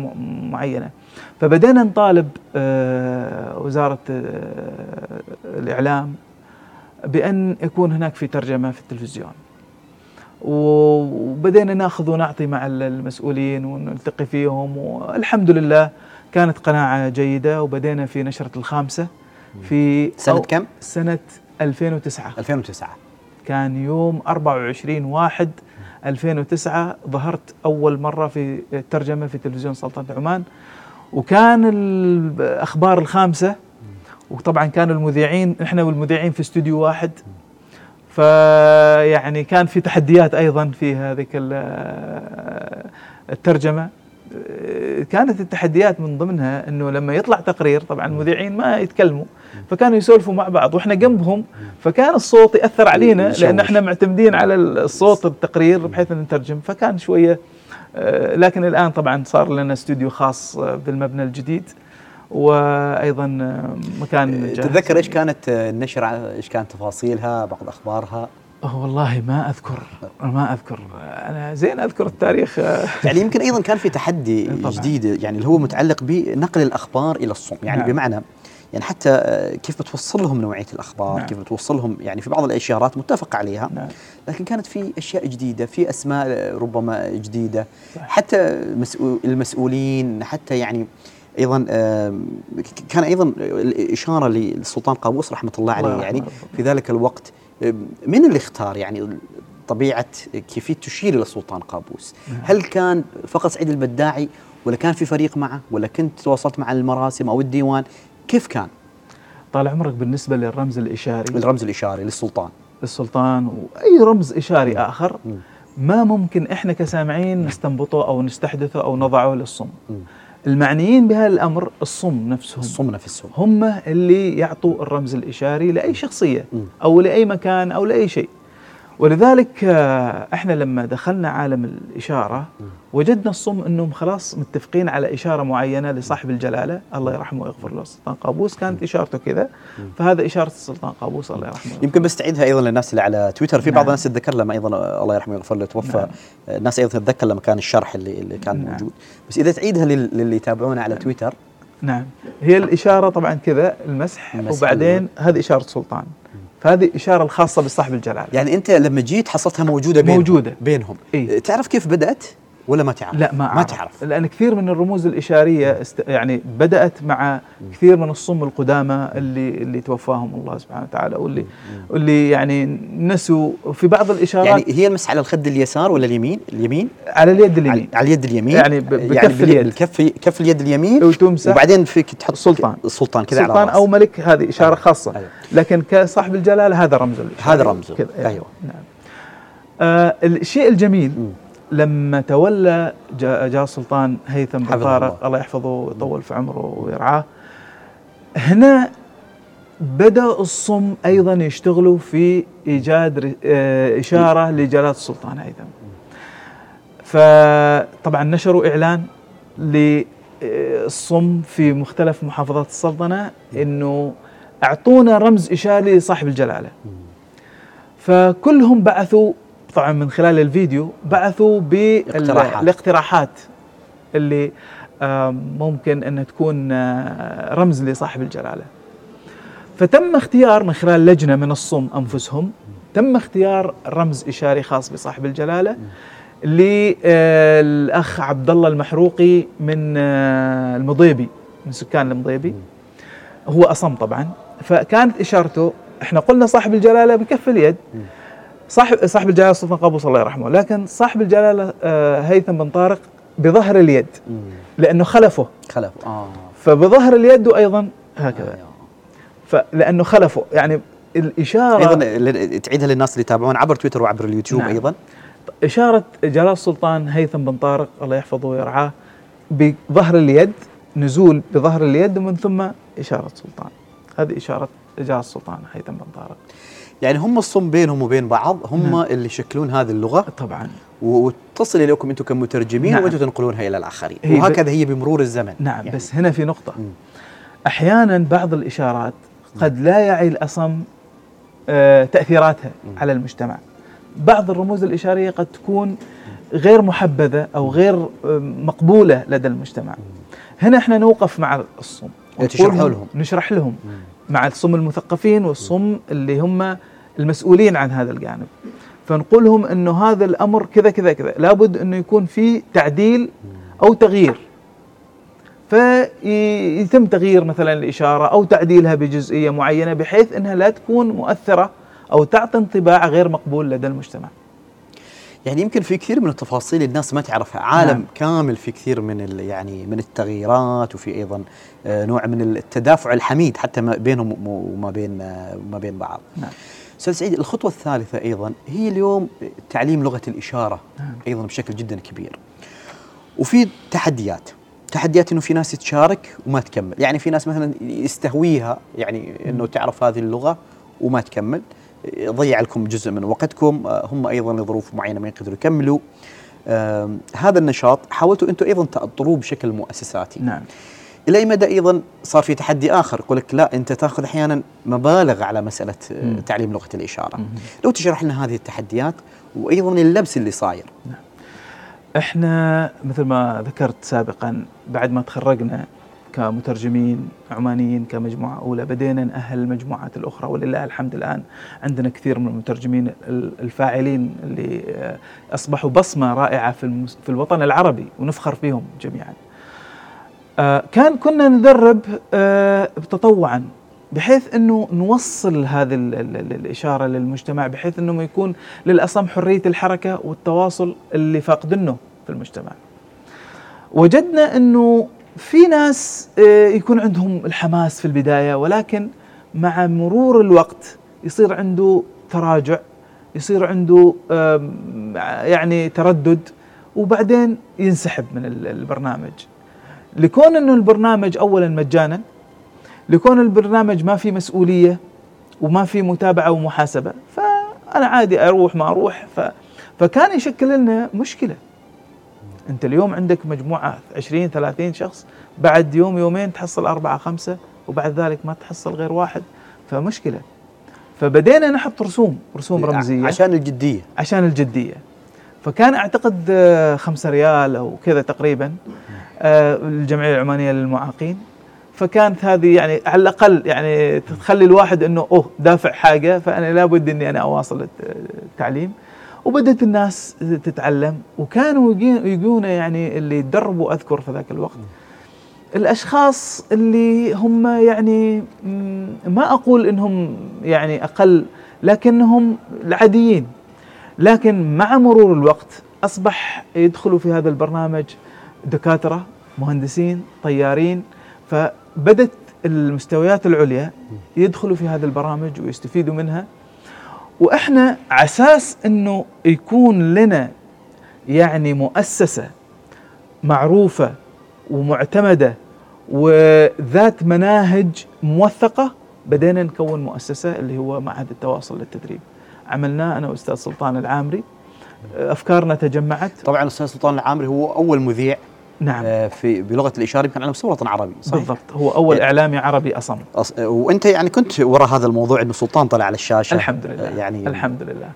Speaker 2: معينة. فبدينا نطالب آه، وزارة آه، الإعلام بأن يكون هناك في ترجمة في التلفزيون. وبدينا نأخذ ونعطي مع المسؤولين ونلتقي فيهم والحمد لله كانت قناعة جيدة وبدينا في نشرة الخامسة في
Speaker 1: سنة كم؟
Speaker 2: سنة 2009
Speaker 1: 2009
Speaker 2: كان يوم 24 واحد 2009 ظهرت أول مرة في الترجمة في تلفزيون سلطنة عمان. وكان الأخبار الخامسة وطبعا كانوا المذيعين إحنا والمذيعين في استوديو واحد فيعني كان في تحديات أيضا في هذيك ال- الترجمة كانت التحديات من ضمنها إنه لما يطلع تقرير طبعا المذيعين ما يتكلموا فكانوا يسولفوا مع بعض وإحنا جنبهم فكان الصوت يأثر علينا. لأن إحنا معتمدين على الصوت التقرير بحيث نترجم فكان شوية لكن الآن طبعا صار لنا استوديو خاص آه، بالمبنى الجديد وأيضا آه، مكان جاهز.
Speaker 1: تتذكر إيش كانت النشر إيش كانت تفاصيلها بعض
Speaker 2: أخبارها والله ما أذكر ما أذكر أنا زين أذكر التاريخ آه،
Speaker 1: يعني يمكن أيضا كان في تحدي. جديد يعني اللي هو متعلق بنقل الأخبار إلى الصم يعني
Speaker 2: نعم.
Speaker 1: بمعنى يعني حتى آه، كيف بتوصل لهم نوعية الأخبار
Speaker 2: نعم.
Speaker 1: كيف بتوصل لهم يعني في بعض الاشارات متفق عليها
Speaker 2: نعم.
Speaker 1: لكن كانت في أشياء جديدة في أسماء آه، ربما جديدة
Speaker 2: صح.
Speaker 1: حتى مسؤول المسؤولين حتى يعني أيضا كان أيضا الإشارة للسلطان قابوس رحمة الله عليه يعني. في ذلك الوقت من اللي اختار يعني طبيعة كيفية تشير إلى السلطان قابوس
Speaker 2: نعم.
Speaker 1: هل كان فقط سعيد البداعي ولا كان في فريق معه ولا كنت تواصلت مع المراسم أو الديوان كيف كان؟
Speaker 2: طال عمرك بالنسبة للرمز الإشاري؟
Speaker 1: الرمز الإشاري للسلطان.
Speaker 2: السلطان وأي رمز إشاري
Speaker 1: آخر.
Speaker 2: ما ممكن إحنا كسامعين نستنبطه أو نستحدثه أو نضعه للصم. المعنيين بهذا الأمر الصم نفسهم.
Speaker 1: الصم نفسه
Speaker 2: هم اللي يعطوا الرمز الإشاري لأي شخصية
Speaker 1: مم.
Speaker 2: أو لأي مكان أو لأي شيء. ولذلك آه، إحنا لما دخلنا عالم الإشارة وجدنا الصم إنهم خلاص متفقين على إشارة معينة لصاحب الجلالة الله يرحمه ويغفر له السلطان قابوس. كانت إشارته كذا فهذا إشارة السلطان قابوس الله يرحمه
Speaker 1: يمكن بس تعيدها أيضا للناس اللي على تويتر. في بعض
Speaker 2: نعم.
Speaker 1: الناس تتذكر لما أيضا الله يرحمه ويغفر له توفى.
Speaker 2: نعم.
Speaker 1: الناس أيضا تتذكر لما كان الشرح اللي, اللي كان
Speaker 2: نعم.
Speaker 1: موجود. بس إذا تعيدها لل- للي يتابعونا على تويتر.
Speaker 2: نعم. هي الإشارة طبعا كذا المسح
Speaker 1: المسح.
Speaker 2: وبعدين هذه إشارة سلطان. فهذه إشارة الخاصة بصاحب الجلاله
Speaker 1: يعني أنت لما جيت حصلتها موجودة بينهم
Speaker 2: موجودة.
Speaker 1: بينهم
Speaker 2: إيه.
Speaker 1: تعرف كيف بدأت ولا ما تعرف
Speaker 2: لا ما أعرف.
Speaker 1: ما تعرف
Speaker 2: لأن كثير من الرموز الإشارية است... يعني بدأت مع كثير من الصم القدامى اللي اللي توفاهم الله سبحانه وتعالى واللي واللي يعني نسوا في بعض الإشارات
Speaker 1: يعني
Speaker 2: يعني
Speaker 1: هي المسح على الخد اليسار ولا اليمين اليمين
Speaker 2: على اليد
Speaker 1: على,
Speaker 2: اليمين
Speaker 1: على اليد اليمين
Speaker 2: يعني ب- بكف
Speaker 1: يعني
Speaker 2: اليد.
Speaker 1: بالكف كف اليد اليمين
Speaker 2: وتمسح
Speaker 1: وبعدين فيك تحط
Speaker 2: السلطان.
Speaker 1: السلطان كذا على
Speaker 2: سلطان
Speaker 1: الراس
Speaker 2: أو ملك هذه إشارة خاصة
Speaker 1: أيوة.
Speaker 2: لكن كصاحب الجلاله هذا رمز الإشارة.
Speaker 1: هذا رمزه.
Speaker 2: كذا
Speaker 1: أيوة.
Speaker 2: نعم آه الشيء الجميل
Speaker 1: مم.
Speaker 2: لما تولى جاء, جاء السلطان هيثم بن طارق
Speaker 1: الله.
Speaker 2: الله يحفظه ويطول في عمره ويرعاه. هنا بدأ الصم أيضا يشتغلوا في إيجاد آه، إشارة لجلالة السلطان هيثم. فطبعا نشروا إعلان للصم في مختلف محافظات السلطنة إنه أعطونا رمز إشاري لصاحب الجلالة. فكلهم بعثوا طبعا من خلال الفيديو بعثوا
Speaker 1: اقتراحات.
Speaker 2: بالاقتراحات اللي ممكن أن تكون آه، رمز لصاحب الجلالة. فتم اختيار من خلال لجنة من الصم أنفسهم تم اختيار رمز إشاري خاص بصاحب الجلالة للاخ عبد الله المحروقي من آه، المضيبي من سكان المضيبي هو أصم طبعا فكانت إشارته إحنا قلنا صاحب الجلالة بكف اليد صاحب صاحب الجلالة السلطان قابوس الله يرحمه لكن صاحب الجلالة آه، هيثم بن طارق بظهر اليد. لأنه خلفه.
Speaker 1: خلف آه.
Speaker 2: فبظهر اليد أيضا هكذا.
Speaker 1: أيوة.
Speaker 2: فلانه خلفه. يعني الاشاره
Speaker 1: أيضا تعيدها للناس اللي يتابعون عبر تويتر وعبر اليوتيوب
Speaker 2: نعم.
Speaker 1: أيضا.
Speaker 2: إشارة جلال السلطان هيثم بن طارق الله يحفظه ويرعاه بظهر اليد نزول بظهر اليد ومن ثم إشارة سلطان. هذه إشارة جلال السلطان هيثم بن طارق.
Speaker 1: يعني هم الصم بينهم وبين بعض هم
Speaker 2: نعم.
Speaker 1: اللي يشكلون هذه اللغة
Speaker 2: طبعا
Speaker 1: وتصل إليكم أنتم كمترجمين
Speaker 2: نعم.
Speaker 1: وأنتم تنقلونها إلى الآخرين
Speaker 2: هي ب-
Speaker 1: وهكذا هي بمرور الزمن
Speaker 2: نعم
Speaker 1: يعني.
Speaker 2: بس هنا في نقطة
Speaker 1: مم.
Speaker 2: أحيانا بعض الإشارات قد لا يعي الأصم آه، تأثيراتها على المجتمع بعض الرموز الإشارية قد تكون غير محبذة أو غير آه، مقبولة لدى المجتمع هنا إحنا نوقف مع الصم ونقول-
Speaker 1: لهم.
Speaker 2: نشرح لهم. مع الصم المثقفين والصم اللي هم المسؤولين عن هذا الجانب فنقول لهم إنه هذا الأمر كذا كذا كذا لابد إنه يكون في تعديل أو تغيير فيتم تغيير مثلا الإشارة أو تعديلها بجزئية معينة بحيث إنها لا تكون مؤثرة أو تعطي انطباع غير مقبول لدى المجتمع.
Speaker 1: يعني يمكن في كثير من التفاصيل الناس ما تعرفها عالم
Speaker 2: نعم.
Speaker 1: كامل في كثير من يعني من التغييرات وفي أيضا آه، نوع من التدافع الحميد حتى ما بينهم وما بين آه، وما بين بعض
Speaker 2: نعم.
Speaker 1: أستاذ سعيد الخطوة الثالثة أيضا هي اليوم تعليم لغة الإشارة
Speaker 2: نعم.
Speaker 1: أيضا بشكل جدا كبير. وفي تحديات تحديات إنه في ناس تشارك وما تكمل. يعني في ناس مثلا يستهويها يعني إنه تعرف هذه اللغة وما تكمل. ضيع لكم جزء من وقتكم هم أيضا لظروف معينة ما يقدروا يكملوا. هذا النشاط حاولتوا أنتم أيضا تاطروه بشكل مؤسساتي.
Speaker 2: نعم.
Speaker 1: إلى أي مدى أيضا صار في تحدي آخر يقول لك لا أنت تأخذ أحيانا مبالغ على مسألة آه،
Speaker 2: مم.
Speaker 1: تعليم لغة الإشارة
Speaker 2: مم.
Speaker 1: لو تشرح لنا هذه التحديات وأيضا اللبس اللي صاير
Speaker 2: إحنا مثل ما ذكرت سابقا بعد ما تخرجنا كمترجمين عمانيين كمجموعة أولى بدينا نأهل المجموعات الأخرى ولله الحمد الآن عندنا كثير من المترجمين ال- الفاعلين اللي آه، أصبحوا بصمة رائعة في في الوطن العربي ونفخر فيهم جميعا. آه، كان كنا ندرب آه، تطوعا بحيث إنه نوصل هذه ال- ال- ال- الإشارة للمجتمع بحيث إنه يكون للاصم حرية الحركة والتواصل اللي فاقدينه في المجتمع. وجدنا إنه في ناس آه، يكون عندهم الحماس في البداية ولكن مع مرور الوقت يصير عنده تراجع يصير عنده يعني تردد وبعدين ينسحب من ال- البرنامج لكون إنه البرنامج اولا مجانا لكون البرنامج ما في مسؤولية وما في متابعة ومحاسبة فأنا عادي أروح ما أروح ف فكان يشكل لنا مشكلة. أنت اليوم عندك مجموعة 20 30 شخص بعد يوم يومين تحصل أربعة خمسة وبعد ذلك ما تحصل غير واحد فمشكلة. فبدينا نحط رسوم رسوم رمزية.
Speaker 1: عشان الجدية.
Speaker 2: عشان الجدية. فكان أعتقد آه، خمسة ريال أو كذا تقريبا آه، الجمعية العمانية للمعاقين. فكانت هذه يعني على الأقل يعني تخلي الواحد أنه أوه دافع حاجة فأنا لابد أني أنا أواصل الت- التعليم. وبدت الناس تتعلم وكانوا يجونا يعني اللي يدربوا أذكر في ذاك الوقت. الأشخاص اللي هم يعني ما أقول إنهم يعني أقل لكنهم العاديين. لكن مع مرور الوقت أصبح يدخلوا في هذا البرنامج دكاترة مهندسين طيارين فبدت المستويات العليا يدخلوا في هذه البرامج ويستفيدوا منها. وإحنا عساس إنه يكون لنا يعني مؤسسة معروفة ومعتمدة وذات مناهج موثقة بدينا نكون مؤسسة اللي هو معهد التواصل للتدريب. عملناه أنا وأستاذ سلطان العامري. أفكارنا تجمعت.
Speaker 1: طبعا الاستاذ سلطان العامري هو أول مذيع
Speaker 2: نعم.
Speaker 1: آه، في بلغة الإشارة يمكن على مستوى الوطن العربي صحيح؟
Speaker 2: بالضبط. هو أول
Speaker 1: يعني-
Speaker 2: إعلامي عربي أصم.
Speaker 1: أص... وأنت يعني كنت وراء هذا الموضوع إنه سلطان طلع على الشاشة.
Speaker 2: الحمد لله.
Speaker 1: آه، يعني
Speaker 2: الحمد لله.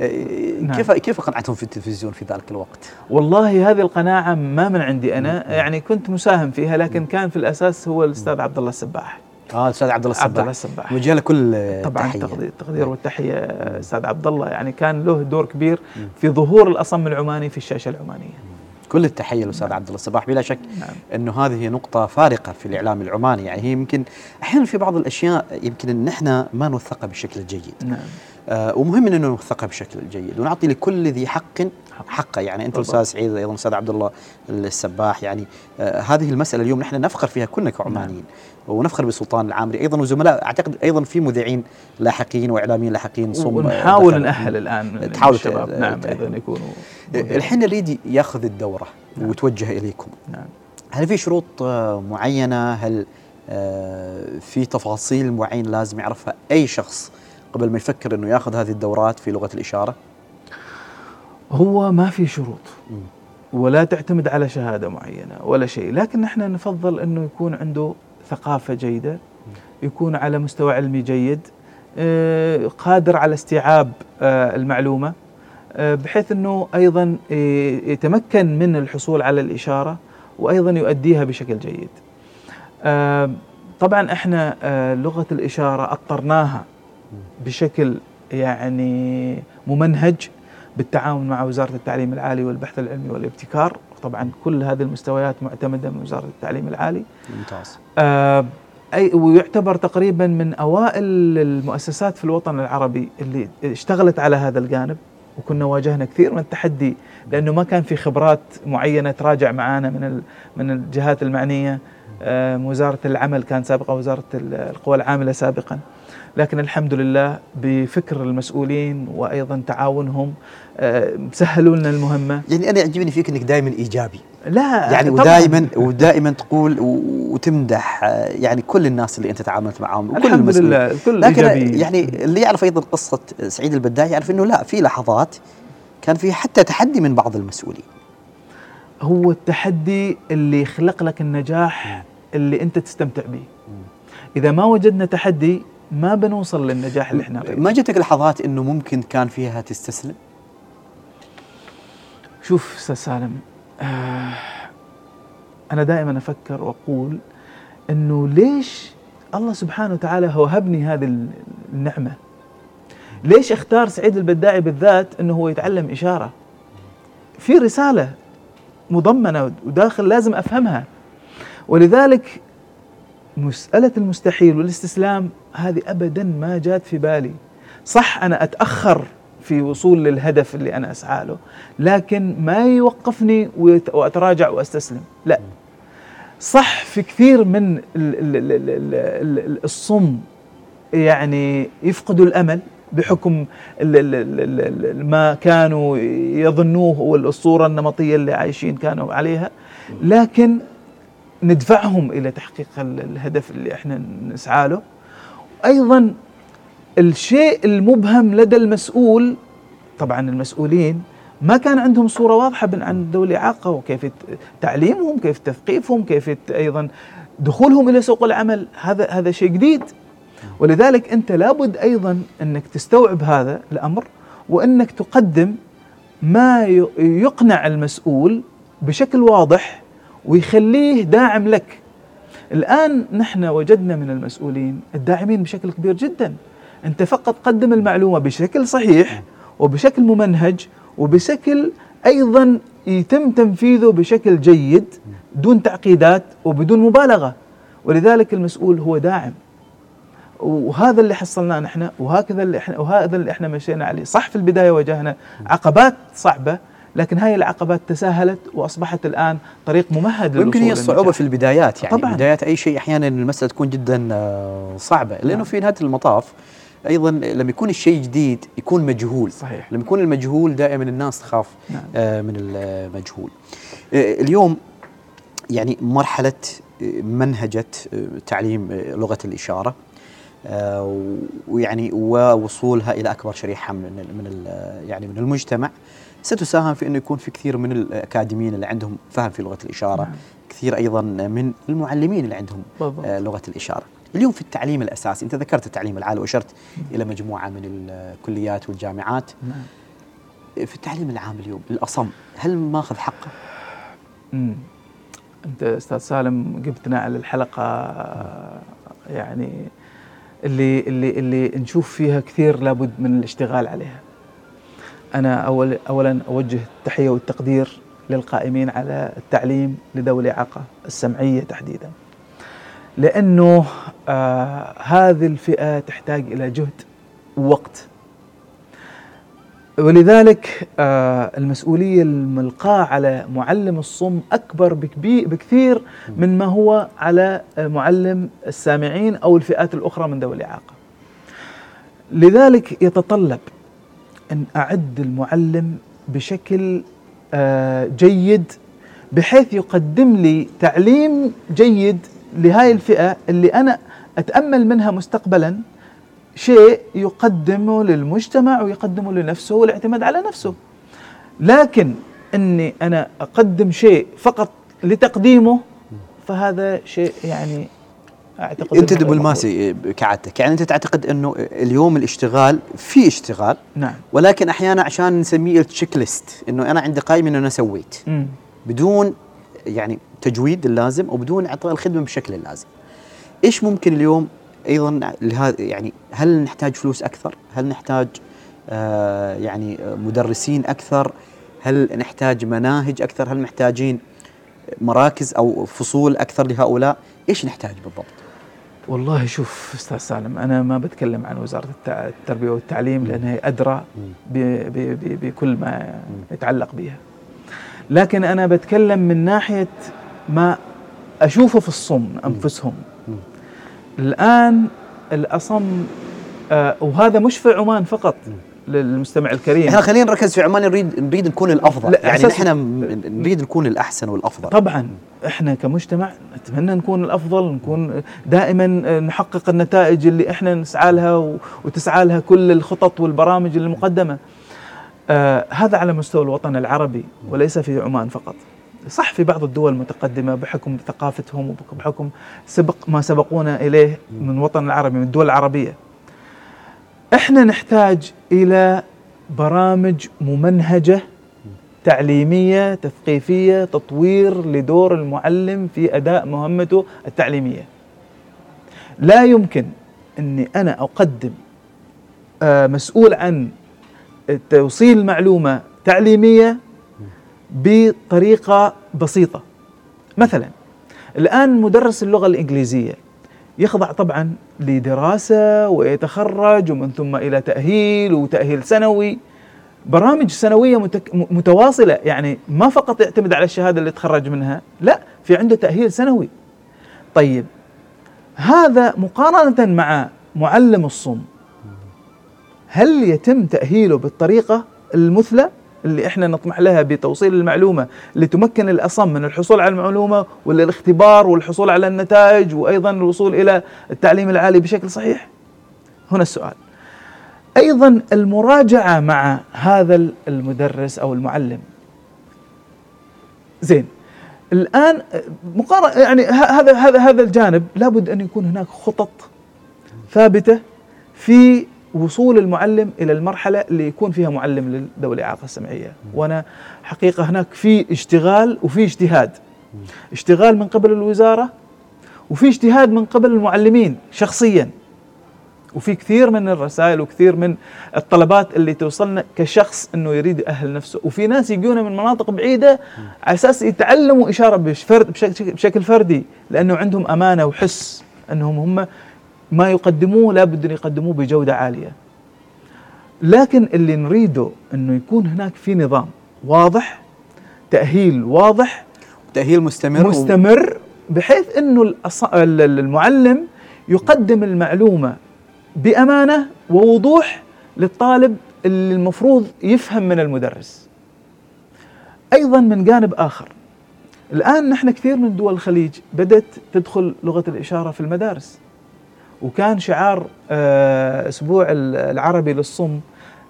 Speaker 1: آه،
Speaker 2: نعم.
Speaker 1: كيف كيف قنعتهم في التلفزيون في ذلك الوقت؟
Speaker 2: والله هذه القناعة ما من عندي أنا. يعني كنت مساهم فيها لكن كان في الأساس هو الأستاذ عبد الله السباح.
Speaker 1: آه الاستاذ عبد الله
Speaker 2: عبد الله
Speaker 1: السباح.
Speaker 2: السباح.
Speaker 1: نوجه له كل
Speaker 2: طبعا
Speaker 1: تحية.
Speaker 2: التقدير التقدير والتحية أستاذ عبد الله. يعني كان له دور كبير في ظهور الأصم العماني في الشاشة العمانية.
Speaker 1: كل التحية للاستاذ عبد الله الصباح بلا شك
Speaker 2: نعم.
Speaker 1: أنه هذه نقطة فارقة في الإعلام العماني. يعني هي يمكن أحيانا في بعض الأشياء يمكن أن إحنا ما نوثقها بالشكل الجيد
Speaker 2: نعم.
Speaker 1: آه ومهم أنه نوثقها بشكل جيد. ونعطي لكل ذي حق. حقه. يعني
Speaker 2: أنت.
Speaker 1: أستاذ سعيد أيضا أستاذ عبد الله السباح. يعني آه هذه المسألة اليوم نحن نفخر فيها كلنا كعمانيين. ونفخر بسلطان العامري. أيضا وزملاء أعتقد أيضا في مذيعين لاحقين وإعلاميين لاحقين صم
Speaker 2: ونحاول
Speaker 1: دخل.
Speaker 2: نأهل الآن
Speaker 1: تحاولوا
Speaker 2: الشباب. نعم. أيضا يكونوا
Speaker 1: الحين اللي يريد يأخذ الدورة
Speaker 2: نعم.
Speaker 1: وتوجه إليكم.
Speaker 2: نعم.
Speaker 1: هل في شروط آه، معينة؟ هل آه، في تفاصيل معينه لازم يعرفها أي شخص قبل ما يفكر إنه يأخذ هذه الدورات في لغة الإشارة؟
Speaker 2: هو ما في شروط. ولا تعتمد على شهادة معينة ولا شيء. لكن نحن نفضل أنه يكون عنده ثقافة جيدة يكون على مستوى علمي جيد آه، قادر على استيعاب آه، المعلومة آه، بحيث أنه أيضا آه، يتمكن من الحصول على الإشارة وأيضا يؤديها بشكل جيد. طبعا إحنا لغة الإشارة أطرناها بشكل يعني ممنهج بالتعاون مع وزارة التعليم العالي والبحث العلمي والابتكار. طبعا كل هذه المستويات معتمدة من وزارة التعليم العالي.
Speaker 1: ممتاز.
Speaker 2: آه، أي ويعتبر تقريبا من أوائل المؤسسات في الوطن العربي اللي اشتغلت على هذا الجانب وكنا واجهنا كثير من التحدي لأنه ما كان في خبرات معينة تراجع معانا من ال- من الجهات المعنية. آه، وزارة العمل كان سابقا وزارة ال- القوى العاملة سابقا. لكن الحمد لله بفكر المسؤولين وأيضا تعاونهم آه، سهلوا لنا المهمة.
Speaker 1: يعني أنا يعجبني فيك إنك دائما إيجابي.
Speaker 2: لا
Speaker 1: يعني. ودائما ودائما تقول وتمدح آه، يعني كل الناس اللي أنت تعاملت معاهم وكل
Speaker 2: الحمد
Speaker 1: المسؤولين.
Speaker 2: لله الكل
Speaker 1: لكن
Speaker 2: إيجابي
Speaker 1: يعني اللي يعرف أيضا قصة سعيد البداعي يعرف إنه لا في لحظات كان في حتى تحدي من بعض المسؤولين.
Speaker 2: هو التحدي اللي يخلق لك النجاح اللي أنت تستمتع به. إذا ما وجدنا تحدي ما بنوصل للنجاح اللي إحنا
Speaker 1: ما جتك لحظات إنه ممكن كان فيها تستسلم؟
Speaker 2: شوف أستاذ سالم آه أنا دائما أفكر وأقول إنه ليش الله سبحانه وتعالى هو هبني هذه ال- النعمة؟ ليش أختار سعيد البداعي بالذات إنه هو يتعلم إشارة؟ في رسالة مضمنة وداخل لازم أفهمها. ولذلك مساله المستحيل والاستسلام هذه ابدا ما جات في بالي صح أنا اتاخر في وصول للهدف اللي أنا اسعى له لكن ما يوقفني واتراجع واستسلم لا صح في كثير من ال- ال- ال- ال- ال- ال- الصم يعني يفقدوا الامل بحكم ما كانوا يظنوه والصورة النمطيه اللي عايشين كانوا عليها لكن ندفعهم إلى تحقيق ال- الهدف اللي إحنا نسعى له. أيضا الشيء المبهم لدى المسؤول طبعا المسؤولين ما كان عندهم صورة واضحة عن ذوي الإعاقة وكيف تعليمهم كيف تثقيفهم كيف أيضا دخولهم إلى سوق العمل. هذا هذا شيء جديد. ولذلك أنت لابد أيضا أنك تستوعب هذا الأمر وأنك تقدم ما يقنع المسؤول بشكل واضح ويخليه داعم لك. الآن نحن وجدنا من المسؤولين الداعمين بشكل كبير جدا. أنت فقط قدم المعلومة بشكل صحيح وبشكل ممنهج وبشكل أيضا يتم تنفيذه بشكل جيد دون تعقيدات وبدون مبالغة. ولذلك المسؤول هو داعم. وهذا اللي حصلناه نحن وهكذا اللي إحنا وهذا اللي إحنا مشينا عليه. صح في البداية واجهنا عقبات صعبة لكن هاي العقبات تساهلت وأصبحت الآن طريق ممهد
Speaker 1: ويمكن هي
Speaker 2: الصعوبة.
Speaker 1: في البدايات يعني
Speaker 2: طبعاً.
Speaker 1: بدايات أي شيء أحيانا المسألة تكون جدا آه، صعبة لأنه
Speaker 2: نعم.
Speaker 1: في نهاية المطاف أيضا لما يكون الشيء جديد يكون مجهول
Speaker 2: صحيح
Speaker 1: لما يكون المجهول دائما الناس تخاف
Speaker 2: نعم.
Speaker 1: آه، من المجهول آه، اليوم يعني مرحلة منهجة تعليم لغة الإشارة آه، ويعني ووصولها إلى أكبر شريحة من من يعني من المجتمع ستساهم في انه يكون في كثير من الأكاديميين اللي عندهم فهم في لغة الإشارة
Speaker 2: نعم.
Speaker 1: كثير أيضا من المعلمين اللي عندهم
Speaker 2: بالضبط.
Speaker 1: آه، لغة الإشارة اليوم في التعليم الأساسي أنت ذكرت التعليم العالي وأشرت إلى مجموعة من الكليات والجامعات
Speaker 2: نعم.
Speaker 1: في التعليم العام اليوم الأصم هل ماخذ حقه
Speaker 2: مم. أنت أستاذ سالم جبتنا على الحلقة يعني اللي اللي اللي نشوف فيها كثير لابد من الاشتغال عليها. أنا اول اولا أوجه التحية والتقدير للقائمين على التعليم لذوي الإعاقة السمعية تحديدا. لأنه آه هذه الفئة تحتاج إلى جهد ووقت. ولذلك آه المسؤولية الملقاة على معلم الصم أكبر بكثير من ما هو على معلم السامعين أو الفئات الأخرى من ذوي الإعاقة لذلك يتطلب أن أعد المعلم بشكل آه، جيد بحيث يقدم لي تعليم جيد لهذه الفئة اللي أنا أتأمل منها مستقبلا شيء يقدمه للمجتمع ويقدمه لنفسه والاعتماد على نفسه. لكن إني أنا أقدم شيء فقط لتقديمه فهذا شيء يعني أعتقد أنت
Speaker 1: دبلوماسي كعادتك يعني أنت تعتقد إنه اليوم الاشتغال في اشتغال.
Speaker 2: نعم
Speaker 1: ولكن أحيانا عشان نسميه التشيك ليست إنه أنا عندي قائمه إنه أنا سويت
Speaker 2: مم.
Speaker 1: بدون يعني تجويد اللازم وبدون أعطاء الخدمة بالشكل اللازم. إيش ممكن اليوم أيضا لهذا يعني هل نحتاج فلوس أكثر؟ هل نحتاج آه يعني مدرسين أكثر؟ هل نحتاج مناهج أكثر؟ هل محتاجين مراكز أو فصول أكثر لهؤلاء؟ إيش نحتاج بالضبط؟
Speaker 2: والله شوف أستاذ سالم أنا ما بتكلم عن وزارة التربية والتعليم لأنها هي أدرى بكل ما يتعلق بها لكن أنا بتكلم من ناحية ما أشوفه في الصم أنفسهم. الآن الأصم آه وهذا مش في عمان فقط. للمستمع الكريم
Speaker 1: إحنا خلينا نركز في عمان نريد نريد نكون الأفضل
Speaker 2: لا،
Speaker 1: يعني م- نريد نكون الأحسن والأفضل
Speaker 2: طبعا إحنا كمجتمع نتمنى نكون الأفضل نكون دائما نحقق النتائج اللي إحنا نسعى لها وتسعى لها كل الخطط والبرامج المقدمة. آه هذا على مستوى الوطن العربي وليس في عمان فقط. صح في بعض الدول المتقدمة بحكم ثقافتهم وبحكم سبق ما سبقونا إليه من الوطن العربي من الدول العربية. إحنا نحتاج إلى برامج ممنهجة تعليمية تثقيفية تطوير لدور المعلم في أداء مهمته التعليمية. لا يمكن إني أنا أقدم آه، مسؤول عن توصيل معلومة تعليمية بطريقة بسيطة. مثلا الآن مدرس اللغة الإنجليزية يخضع طبعا لدراسة ويتخرج ومن ثم إلى تأهيل وتأهيل سنوي. برامج سنوية متك... م- متواصلة. يعني ما فقط يعتمد على الشهادة اللي تخرج منها لا في عنده تأهيل سنوي. طيب هذا مقارنة مع معلم الصم هل يتم تأهيله بالطريقة المثلى؟ اللي إحنا نطمح لها بتوصيل المعلومة لتمكن الأصم من الحصول على المعلومة والاختبار والحصول على النتائج وأيضا الوصول إلى التعليم العالي بشكل صحيح؟ هنا السؤال. أيضا المراجعة مع هذا المدرس أو المعلم. زين الآن مقارنة يعني هذا هذا هذا الجانب لابد أن يكون هناك خطط ثابتة في وصول المعلم إلى المرحلة اللي يكون فيها معلم لذوي الاعاقه السمعيه وأنا حقيقة هناك في اشتغال وفي اجتهاد. اشتغال من قبل الوزارة وفي اجتهاد من قبل المعلمين شخصيا. وفي كثير من الرسائل وكثير من الطلبات اللي توصلنا كشخص إنه يريد يأهل نفسه. وفي ناس يجونا من مناطق بعيدة على أساس يتعلموا إشارة بشكل فردي. لأنه عندهم أمانة وحس إنهم هم ما يقدموه لابد أن يقدموه بجودة عالية. لكن اللي نريده أنه يكون هناك في نظام واضح تأهيل واضح
Speaker 1: تأهيل مستمر
Speaker 2: مستمر بحيث ال- المعلم يقدم المعلومة بأمانة ووضوح للطالب اللي المفروض يفهم من المدرس. أيضا من جانب آخر الآن نحن كثير من دول الخليج بدأت تدخل لغة الإشارة في المدارس. وكان شعار آه، أسبوع ال- العربي للصم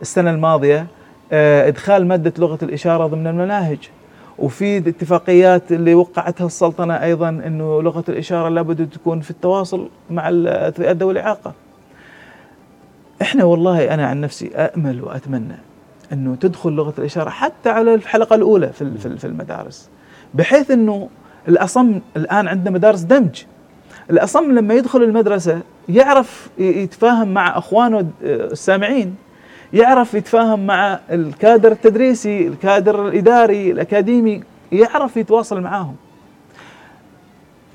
Speaker 2: السنة الماضية آه، إدخال مادة لغة الإشارة ضمن المناهج. وفي اتفاقيات اللي وقعتها السلطنة أيضا إنه لغة الإشارة لابد تكون في التواصل مع الفئات ذوي الاعاقه. إحنا والله أنا عن نفسي امل وأتمنى إنه تدخل لغة الإشارة حتى على الحلقة الأولى في في المدارس بحيث إنه الأصم الآن عندنا مدارس دمج الأصم لما يدخل المدرسة يعرف يتفاهم مع أخوانه د- السامعين. يعرف يتفاهم مع الكادر التدريسي الكادر الإداري الأكاديمي يعرف يتواصل معاهم.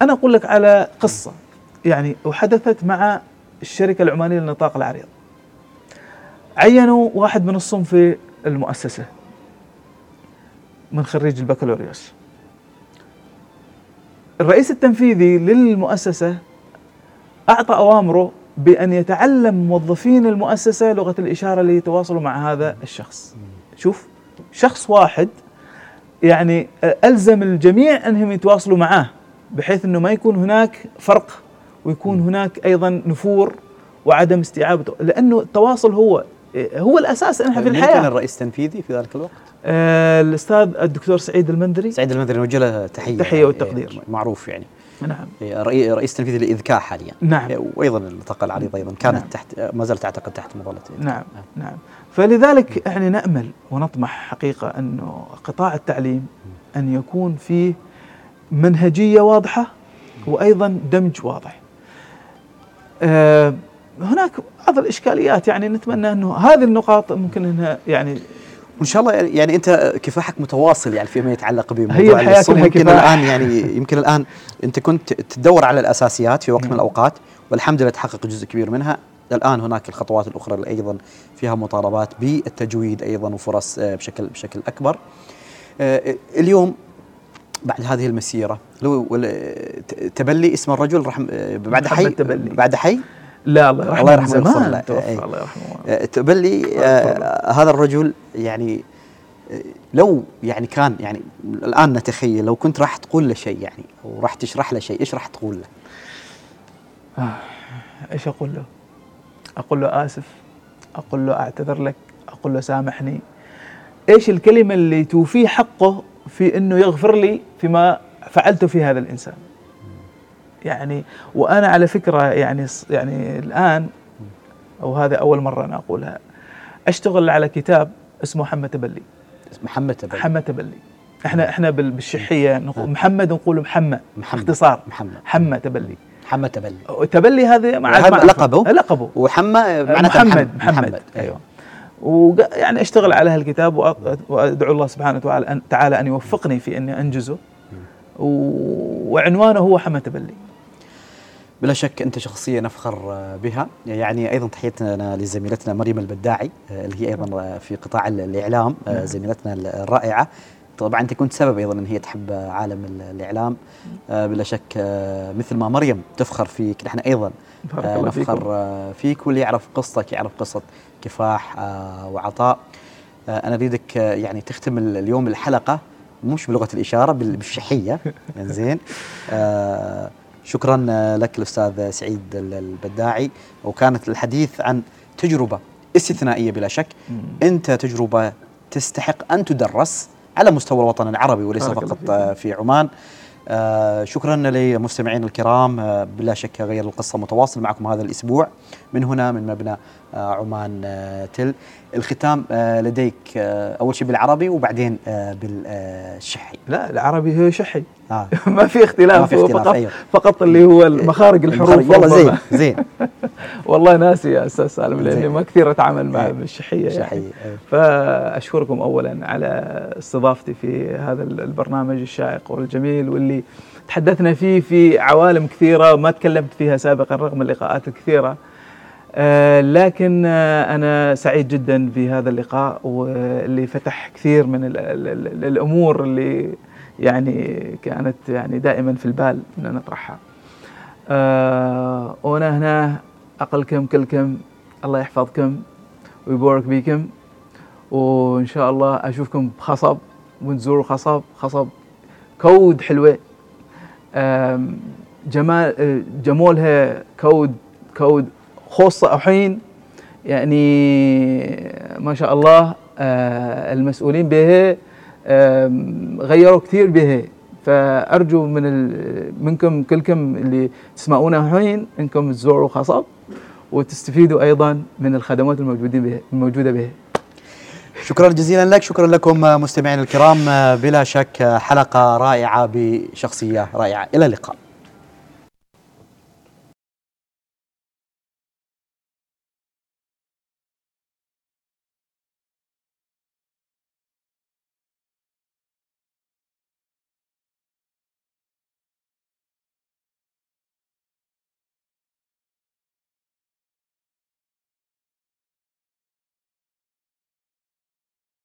Speaker 2: أنا أقول لك على قصة. يعني وحدثت مع الشركة العمانية للنطاق العريض. عينوا واحد من الصم في المؤسسة من خريج البكالوريوس. الرئيس التنفيذي للمؤسسة أعطى أوامره بأن يتعلم موظفين المؤسسة لغة الإشارة ليتواصلوا مع هذا الشخص. شوف شخص واحد يعني ألزم الجميع أنهم يتواصلوا معاه بحيث إنه ما يكون هناك فرق ويكون هناك أيضا نفور وعدم استيعاب لأنه التواصل هو هو الأساس إحنا في
Speaker 1: من كان
Speaker 2: الحياة
Speaker 1: الرئيس التنفيذي في ذلك الوقت؟
Speaker 2: آه الأستاذ الدكتور سعيد المندري.
Speaker 1: سعيد المدري نوجه له تحية.
Speaker 2: تحية والتقدير.
Speaker 1: إيه، معروف يعني.
Speaker 2: نعم.
Speaker 1: إيه، رئي- رئيس تنفيذي للاذكاء حاليا.
Speaker 2: نعم.
Speaker 1: إيه، وأيضا الطاقة العريضة أيضا. كانت
Speaker 2: نعم.
Speaker 1: تحت ما زالت اعتقد تحت مظلة
Speaker 2: نعم نعم. فلذلك إحنا نأمل ونطمح حقيقة أنه قطاع التعليم أن يكون فيه منهجية واضحة وأيضا دمج واضح. آه هناك بعض الإشكاليات يعني نتمنى أنه هذه النقاط ممكن إنها يعني
Speaker 1: وإن شاء الله يعني- يعني أنت كفاحك متواصل يعني فيما يتعلق بموضوع
Speaker 2: هي الحياة
Speaker 1: الصوم. يمكن
Speaker 2: كفاح.
Speaker 1: الآن يعني يمكن الآن أنت كنت تدور على الأساسيات في وقت من الأوقات والحمد لله تحقق جزء كبير منها الآن هناك الخطوات الأخرى اللي أيضا فيها مطالبات بالتجويد أيضا وفرص آه، بشكل بشكل أكبر آه، اليوم بعد هذه المسيرة لو تبلي اسم الرجل رحم آه، بعد حي. بعد حي
Speaker 2: لا الله يرحمه
Speaker 1: الله يرحمه
Speaker 2: زمان. توفى
Speaker 1: إيه.
Speaker 2: الله يرحمه
Speaker 1: آه، تبلي آه، هذا الرجل يعني آه، لو يعني كان يعني الآن نتخيل لو كنت راح تقول له شيء يعني أو راح تشرح له شيء إيش راح تقول له؟
Speaker 2: إيش أقول له؟ أقول له آسف أقول له أعتذر لك أقول له سامحني إيش الكلمة اللي توفيه حقه في إنه يغفر لي فيما فعلته في هذا الإنسان يعني وأنا على فكرة يعني يعني الآن أو هذا أول مرة أنا أقولها أشتغل على كتاب اسمه محمد تبلي.
Speaker 1: محمد تبلي.
Speaker 2: محمد تبلي. إحنا إحنا بال- بالشحية نقول محمد نقول محمد
Speaker 1: محمد.
Speaker 2: اختصار
Speaker 1: محمد.
Speaker 2: محمد تبلي.
Speaker 1: محمد تبلي.
Speaker 2: تبلي هذا مع
Speaker 1: لقبه؟
Speaker 2: لقبه.
Speaker 1: وحمى معناته
Speaker 2: محمد محمد. أيوه. وق- يعني أشتغل على هالكتاب وأدعو الله سبحانه وتعالى ان تعالى أن يوفقني في أني أنجزه. وعنوانه هو حمى تبلي.
Speaker 1: بلا شك أنت شخصية نفخر آه، بها. يعني أيضا تحيتنا لزميلتنا مريم البداعي آه، اللي هي أيضا آه، في قطاع ال- الإعلام
Speaker 2: نعم.
Speaker 1: زميلتنا الرائعة. طبعا أنت كنت سبب أيضا إن هي تحب عالم ال- الإعلام بلا شك مثل ما مريم تفخر فيك. نحن
Speaker 2: أيضا
Speaker 1: نفخر فيك واللي يعرف قصتك يعرف قصة كفاح وعطاء. أنا أريدك يعني تختم ال- اليوم الحلقة مش بلغة الإشارة بال- بالشحية. <laughs> زين آه، شكرا لك الأستاذ سعيد ال- البداعي. وكانت الحديث عن تجربة استثنائية بلا شك.
Speaker 2: مم.
Speaker 1: أنت تجربة تستحق أن تدرس على مستوى الوطن العربي وليس فقط في عمان. آه شكرا لمستمعينا الكرام. آه بلا شك غير القصة متواصل. معكم هذا الأسبوع. من هنا من مبنى عمان آه تل الختام آه لديك آه أول شيء بالعربي وبعدين آه بالشحي
Speaker 2: لا العربي هو شحي
Speaker 1: آه <laughs>
Speaker 2: ما في اختلاف
Speaker 1: ما في اختلاف،
Speaker 2: فقط
Speaker 1: أيوه.
Speaker 2: فقط اللي هو المخارج الحروف
Speaker 1: والله زين. زين <laughs>
Speaker 2: والله ناسي يا أستاذ سالم
Speaker 1: لأني.
Speaker 2: ما كثير أتعامل مع
Speaker 1: أيوه. شحي
Speaker 2: يعني
Speaker 1: أيوه.
Speaker 2: فأشكركم اولا على استضافتي في هذا البرنامج الشائق والجميل واللي تحدثنا فيه في عوالم كثيرة ما تكلمت فيها سابقا رغم اللقاءات الكثيرة آه، لكن آه، أنا سعيد جدا في هذا اللقاء واللي فتح كثير من ال ال ال الأمور اللي يعني كانت يعني دائما في البال إن نطرحها. آه، وأنا هنا أقلكم كلكم الله يحفظكم ويبارك بيكم وإن شاء الله أشوفكم بخصب ونزوروا خصب خصب كود حلوة آم، جمال آه، جمولها كود كود خاصة الحين يعني ما شاء الله آه، المسؤولين آم، غيروا كثير بها فأرجو من ال- منكم كلكم اللي تسمعونا الحين إنكم تزوروا خصب وتستفيدوا أيضا من الخدمات الموجودين بها الموجودة بها
Speaker 1: شكرا جزيلا لك. شكرا لكم مستمعينا الكرام. آه، بلا شك آه، حلقة رائعة بشخصية رائعة. إلى اللقاء.